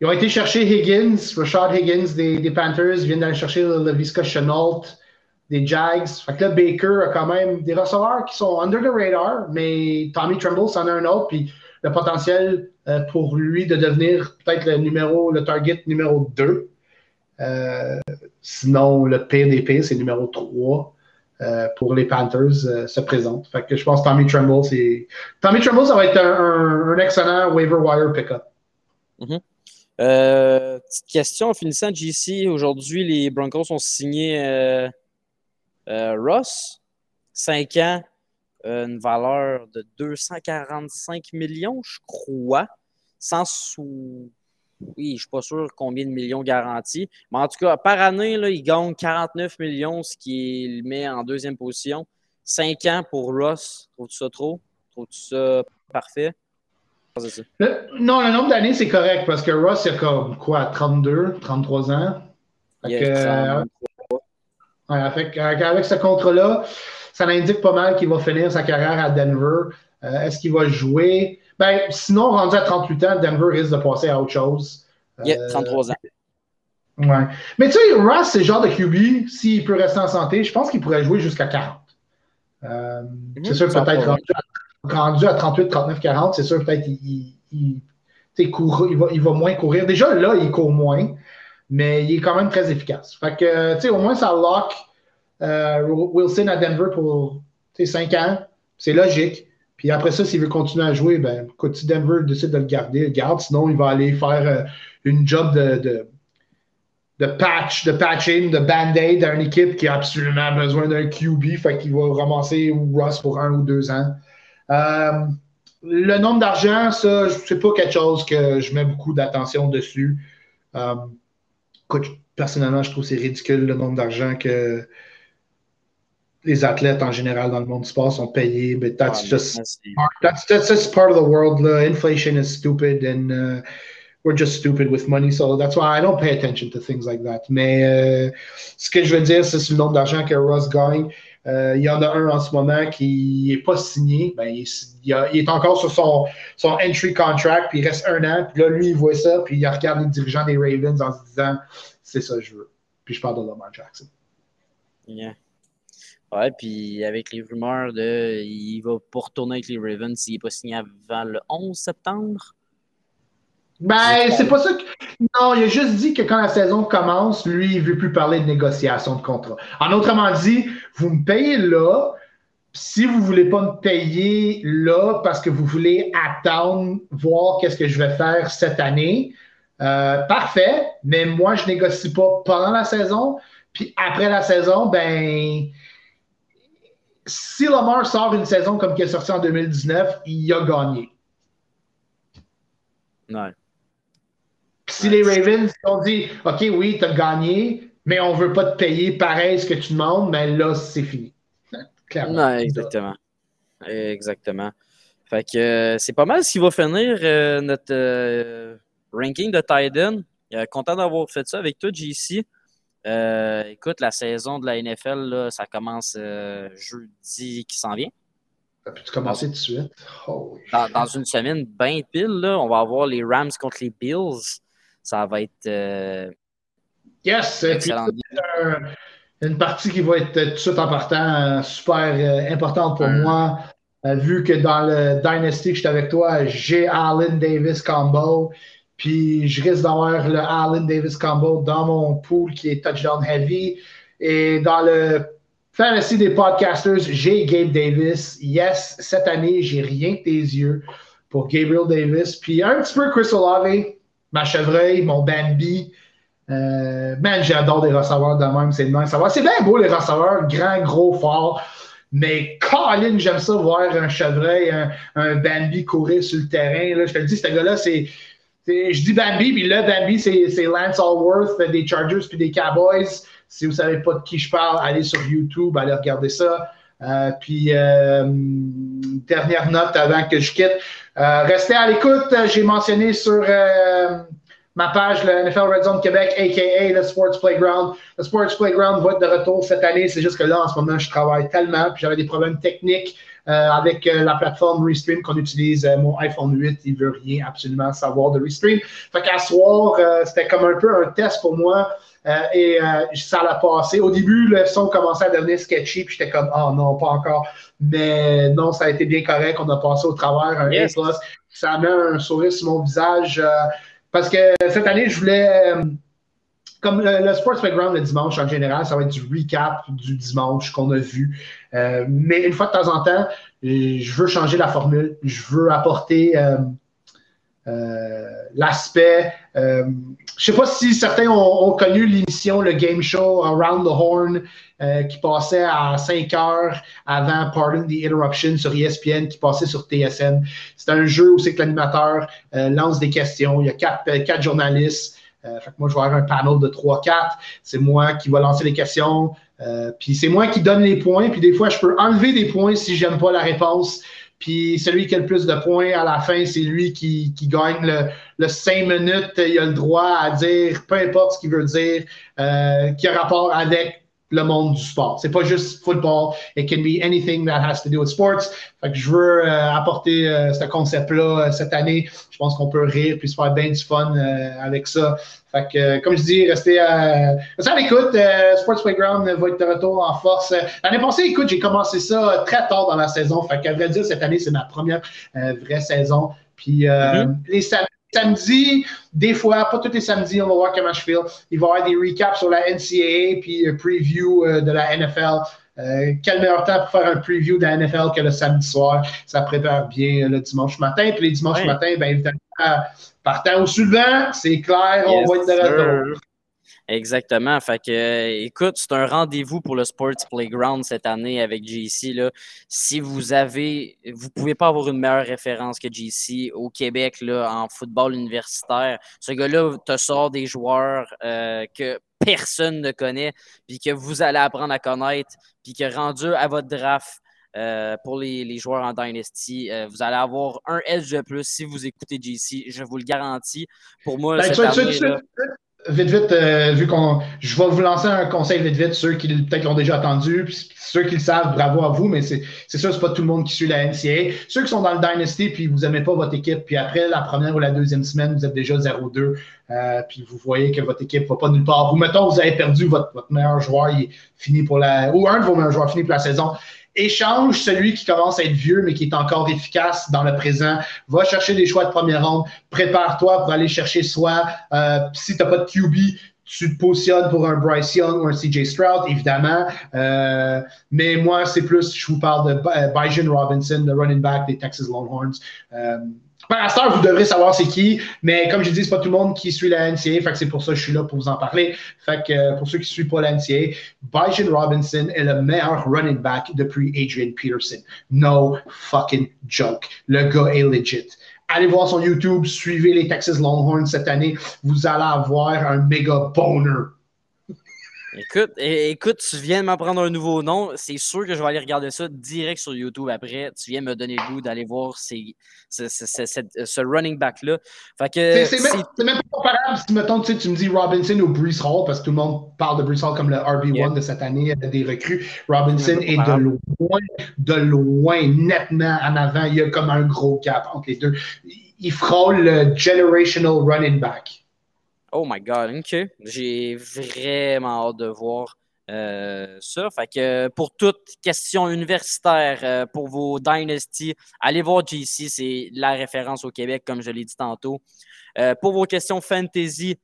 [SPEAKER 3] ils ont été chercher Higgins, Rashad Higgins des, des Panthers, ils viennent d'aller chercher le, Visca Chenault des Jags. Fait que là, Baker a quand même des receveurs qui sont under the radar, mais Tommy Tremble, c'en a un autre, puis le potentiel euh, pour lui de devenir peut-être le numéro, le target numéro 2. sinon, le pires, c'est numéro 3. pour les Panthers se présente. Fait que je pense que Tommy Tremble, c'est. Tommy Tremble, ça va être un, excellent waiver wire pick-up.
[SPEAKER 2] Mm-hmm. petite question en finissant, GC. Aujourd'hui, les Broncos ont signé Ross, 5 ans, une valeur de 245 millions, je crois. Sans sous. Oui, je ne suis pas sûr combien de millions garantis. Mais en tout cas, par année, là, il gagne 49 millions, ce qui le met en deuxième position. 5 ans pour Ross. Trouves-tu ça trop? Trouves-tu ça parfait?
[SPEAKER 3] non, le nombre d'années, c'est correct parce que Ross, il a comme quoi, 32, 33 ans? Euh, avec ce contrat-là, ça indique pas mal qu'il va finir sa carrière à Denver. Euh, est-ce qu'il va jouer? Ben, sinon, rendu à 38 ans, Denver risque de passer à autre chose.
[SPEAKER 2] Il 33 ans.
[SPEAKER 3] Ouais. Mais tu sais, Ross, c'est le genre de QB, s'il peut rester en santé, je pense qu'il pourrait jouer jusqu'à 40. Euh, c'est sûr, peut-être rendu, à 38, 39, 40, c'est sûr, peut-être il, il, va, il va moins courir. Déjà, là, il court moins, mais il est quand même très efficace. Tu sais, au moins, ça lock euh, Wilson à Denver pour 5 ans. C'est logique. Puis après ça, s'il veut continuer à jouer, ben, si Denver décide de le garder, il garde. Sinon, il va aller faire euh, une job de, patch, de patching, de band-aid à une équipe qui a absolument besoin d'un QB. Fait qu'il va ramasser Russ pour un ou deux ans. Euh, le nombre d'argent, ça, c'est pas quelque chose que je mets beaucoup d'attention dessus. Personnellement, je trouve que c'est ridicule le nombre d'argent que les athlètes en général dans le monde du sport sont payés, but that's just that's that's just part of the world. inflation is stupid, and uh, we're just stupid with money. So that's why I don't pay attention to things like that. Mais euh, ce que je veux dire, c'est le nombre d'argent que Ross gagne. Euh, il y en a un en ce moment qui n'est pas signé. Ben, il, il, est encore sur son, son entry contract, puis il reste un an. Puis là, lui, il voit ça, puis il regarde les dirigeants des Ravens en se disant c'est ça que je veux. Puis je parle de Lamar Jackson.
[SPEAKER 2] Yeah. Ouais, puis avec les rumeurs de il va pas retourner avec les Ravens s'il n'est pas signé avant le 11 septembre.
[SPEAKER 3] Ben, c'est pas ça que. Non, il a juste dit que quand la saison commence, lui, il veut plus parler de négociation de contrat. En autrement dit, vous me payez là. Si vous voulez pas me payer là parce que vous voulez attendre, voir qu'est-ce que je vais faire cette année, euh, parfait. Mais moi, je négocie pas pendant la saison. Puis après la saison, ben, si Lamar sort une saison comme qui est sorti en 2019, il a gagné.
[SPEAKER 2] Ouais.
[SPEAKER 3] Si les Ravens ont dit OK, oui, tu as gagné, mais on ne veut pas te payer pareil ce que tu demandes, mais ben là, c'est fini.
[SPEAKER 2] Clairement. exactement. Exactement. Fait que euh, c'est pas mal ce qui va finir euh, notre euh, ranking de Titan. content d'avoir fait ça avec toi, JC. Écoute, la saison de la NFL, ça commence jeudi qui s'en vient.
[SPEAKER 3] Ça peut commencer tout de suite?
[SPEAKER 2] dans, une semaine bien pile, là, on va avoir les Rams contre les Bills. Ça va être. Euh,
[SPEAKER 3] yes! Excellent. une partie qui va être tout de suite en partant super importante pour moi. vu que dans le Dynasty que j'étais avec toi, j'ai Allen Davis combo. Puis je risque d'avoir le Allen Davis combo dans mon pool qui est touchdown heavy. Et dans le fantasy des podcasters, j'ai Gabe Davis. Yes, cette année, j'ai rien que tes yeux pour Gabriel Davis. Puis un petit peu Chris Olave, ma chevreuil, mon Bambi. Euh, man, j'adore des receveurs de même, c'est nice. C'est bien beau les receveurs, grand, gros, fort. Mais Colin, j'aime ça voir un chevreuil, un, Bambi courir sur le terrain. Là. Je te dis, ce gars-là, c'est je dis Bambi, puis là, Bambi, c'est Lance Allworth des Chargers puis des Cowboys. Si vous ne savez pas de qui je parle, allez sur YouTube, allez regarder ça. Euh, puis, euh, dernière note avant que je quitte. Euh, restez à l'écoute. J'ai mentionné sur ma page, le NFL Red Zone Québec, a.k.a. le Sports Playground. Le Sports Playground va être de retour cette année. C'est juste que là, en ce moment, je travaille tellement, puis j'avais des problèmes techniques. Euh, avec euh, la plateforme Restream qu'on utilise. Euh, mon iPhone 8, il veut rien absolument savoir de Restream. Fait qu'à soir, c'était comme un peu un test pour moi. Et ça l'a passé. Au début, le son commençait à devenir sketchy, puis j'étais comme, oh non, pas encore. Mais non, ça a été bien correct. On a passé au travers un yes. A+. Ça met un sourire sur mon visage. parce que cette année, je voulais comme le, Sports Background le dimanche en général, ça va être du recap du dimanche qu'on a vu. Euh, mais une fois de temps en temps, je veux changer la formule. Je veux apporter euh, euh, l'aspect. Euh, je sais pas si certains ont, connu l'émission, le game show Around the Horn, qui passait à 5 heures avant Pardon the Interruption sur ESPN, qui passait sur TSN. C'est un jeu où c'est que l'animateur lance des questions. Il y a quatre, quatre journalistes. fait que moi, je vais avoir un panel de 3-4. C'est moi qui va lancer les questions. puis c'est moi qui donne les points. Puis des fois, je peux enlever des points si j'aime pas la réponse. Puis celui qui a le plus de points à la fin, c'est lui qui, gagne le, 5 minutes. Il a le droit à dire peu importe ce qu'il veut dire, euh, qui a rapport avec le monde du sport. C'est pas juste football. It can be anything that has to do with sports. Fait que je veux euh, apporter euh, ce concept-là cette année. Je pense qu'on peut rire puis se faire bien du fun avec ça. Fait que, euh, comme je dis, restez à, l'écoute. Euh, Sports Playground va être de retour en force. L'année passée, écoute, j'ai commencé ça très tard dans la saison. Fait qu'à vrai dire, cette année, c'est ma première euh, vraie saison. Puis mm-hmm. les samedis, des fois, pas tous les samedis, on va voir comment je feel. Il va y avoir des recaps sur la NCAA puis un preview de la NFL. quel meilleur temps pour faire un preview de la NFL que le samedi soir? Ça prépare bien le dimanche matin. Puis les dimanches matin, bien évidemment, Partant au suivant, c'est clair, on va être de retour.
[SPEAKER 2] Exactement. Fait que, écoute, c'est un rendez-vous pour le Sports Playground cette année avec JC. Là. Si vous avez, vous pouvez pas avoir une meilleure référence que JC au Québec là, en football universitaire. Ce gars-là te sort des joueurs euh, que personne ne connaît, puis que vous allez apprendre à connaître, puis que rendu à votre draft, euh, pour les, joueurs en Dynasty. Euh, vous allez avoir un edge de plus si vous écoutez JC, je vous le garantis. Pour moi, ben,
[SPEAKER 3] Vite, vite, euh, vu qu'on. Je vais vous lancer un conseil vite, vite, ceux qui peut-être l'ont déjà entendu, puis ceux qui le savent, bravo à vous, mais c'est sûr, c'est pas tout le monde qui suit la NCA. Ceux qui sont dans le Dynasty, puis vous n'aimez pas votre équipe, puis après la première ou la deuxième semaine, vous êtes déjà 0-2, puis vous voyez que votre équipe va pas nulle part. Ou mettons, vous avez perdu votre, votre meilleur joueur, il est fini pour la. Ou un de vos meilleurs joueurs fini pour la saison échange celui qui commence à être vieux, mais qui est encore efficace dans le présent. Va chercher des choix de première ronde. Prépare-toi pour aller chercher soit, euh, si tu n'as pas de QB, tu te positionnes pour un Bryce Young ou un CJ Stroud, évidemment. Euh, mais moi, c'est plus, je vous parle de Bijan Robinson, le running back des Texas Longhorns. Euh, ben, à vous devrez savoir c'est qui, mais comme je dis, c'est pas tout le monde qui suit la NCA, fait que c'est pour ça que je suis là pour vous en parler. Fait que euh, pour ceux qui suivent pas la NCA, Bijan Robinson est le meilleur running back depuis Adrian Peterson. No fucking joke. Le gars est legit. Allez voir son YouTube, suivez les Texas Longhorns cette année. Vous allez avoir un méga boner
[SPEAKER 2] Écoute, écoute, tu viens de m'apprendre un nouveau nom. C'est sûr que je vais aller regarder ça direct sur YouTube après. Tu viens me donner le goût d'aller voir ces, ce, running back-là.
[SPEAKER 3] C'est même, pas comparable si mettons, tu, tu me dis Robinson ou Brees Hall, parce que tout le monde parle de Brees Hall comme le RB1 de cette année des recrues. Robinson est de loin, de loin, nettement en avant. Il y a comme un gros cap entre les deux. Il frôle le generational running back.
[SPEAKER 2] Oh my God, OK. J'ai vraiment hâte de voir euh, ça. Fait que pour toute question universitaire, euh, pour vos Dynasty, allez voir JC, c'est la référence au Québec, comme je l'ai dit tantôt. Euh, pour vos questions fantasy,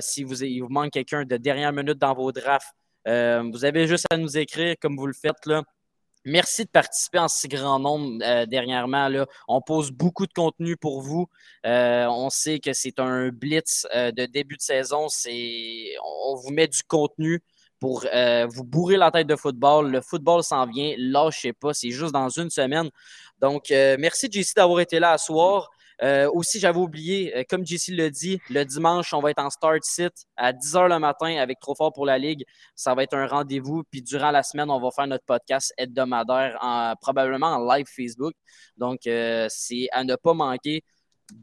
[SPEAKER 2] si vous, il vous manque quelqu'un de dernière minute dans vos drafts, vous avez juste à nous écrire comme vous le faites là. Merci de participer en si grand nombre euh, dernièrement. Là. On pose beaucoup de contenu pour vous. Euh, on sait que c'est un blitz euh, de début de saison. On vous met du contenu pour vous bourrer la tête de football. Le football s'en vient. Lâchez pas. C'est juste dans une semaine. Donc, merci JC d'avoir été là à soir. Euh, aussi, j'avais oublié, euh, comme JC l'a dit, le dimanche, on va être en start sit à 10h le matin avec Trop fort pour la Ligue. Ça va être un rendez-vous. Puis durant la semaine, on va faire notre podcast hebdomadaire, en, probablement en live Facebook. Donc, euh, c'est à ne pas manquer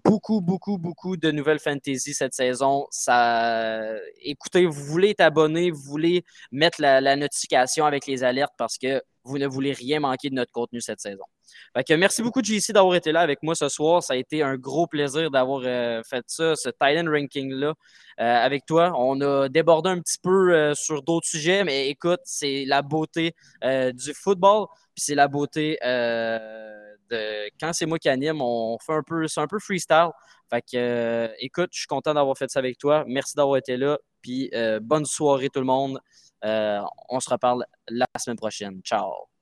[SPEAKER 2] beaucoup, beaucoup, beaucoup de nouvelles fantasy cette saison. Écoutez, vous voulez être abonné, vous voulez mettre la, notification avec les alertes parce que vous ne voulez rien manquer de notre contenu cette saison. Merci beaucoup, JC, d'avoir été là avec moi ce soir. Ça a été un gros plaisir d'avoir fait ça, ce Thailand ranking-là avec toi. On a débordé un petit peu sur d'autres sujets, mais écoute, c'est la beauté du football, puis c'est la beauté de quand c'est moi qui anime, on fait un peu, c'est un peu freestyle. Fait que, écoute, je suis content d'avoir fait ça avec toi. Merci d'avoir été là. Puis bonne soirée tout le monde. Euh, on se reparle la semaine prochaine. Ciao.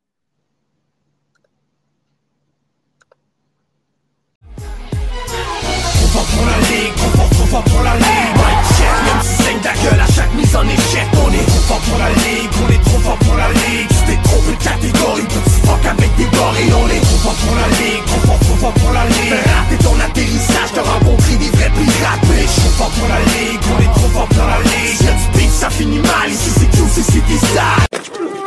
[SPEAKER 2] fatigue, trop fort, trop fort pour la ligue.
[SPEAKER 1] Mike check, même si saigne ta gueule. À chaque mise en échec On est
[SPEAKER 2] trop fort pour la ligue, on est trop fort pour la ligue. Tu t'es trompé
[SPEAKER 1] de catégorie, petit fuck avec des gorilles On est trop fort pour la ligue, trop fort, trop fort pour la ligue. Fais rater ton atterrissage, t'auras compris des vrais pirates Bitch, trop fort pour la ligue, on est trop fort pour la ligue.
[SPEAKER 2] Si y'a du ça finit mal, ici c'est QCC, c'est des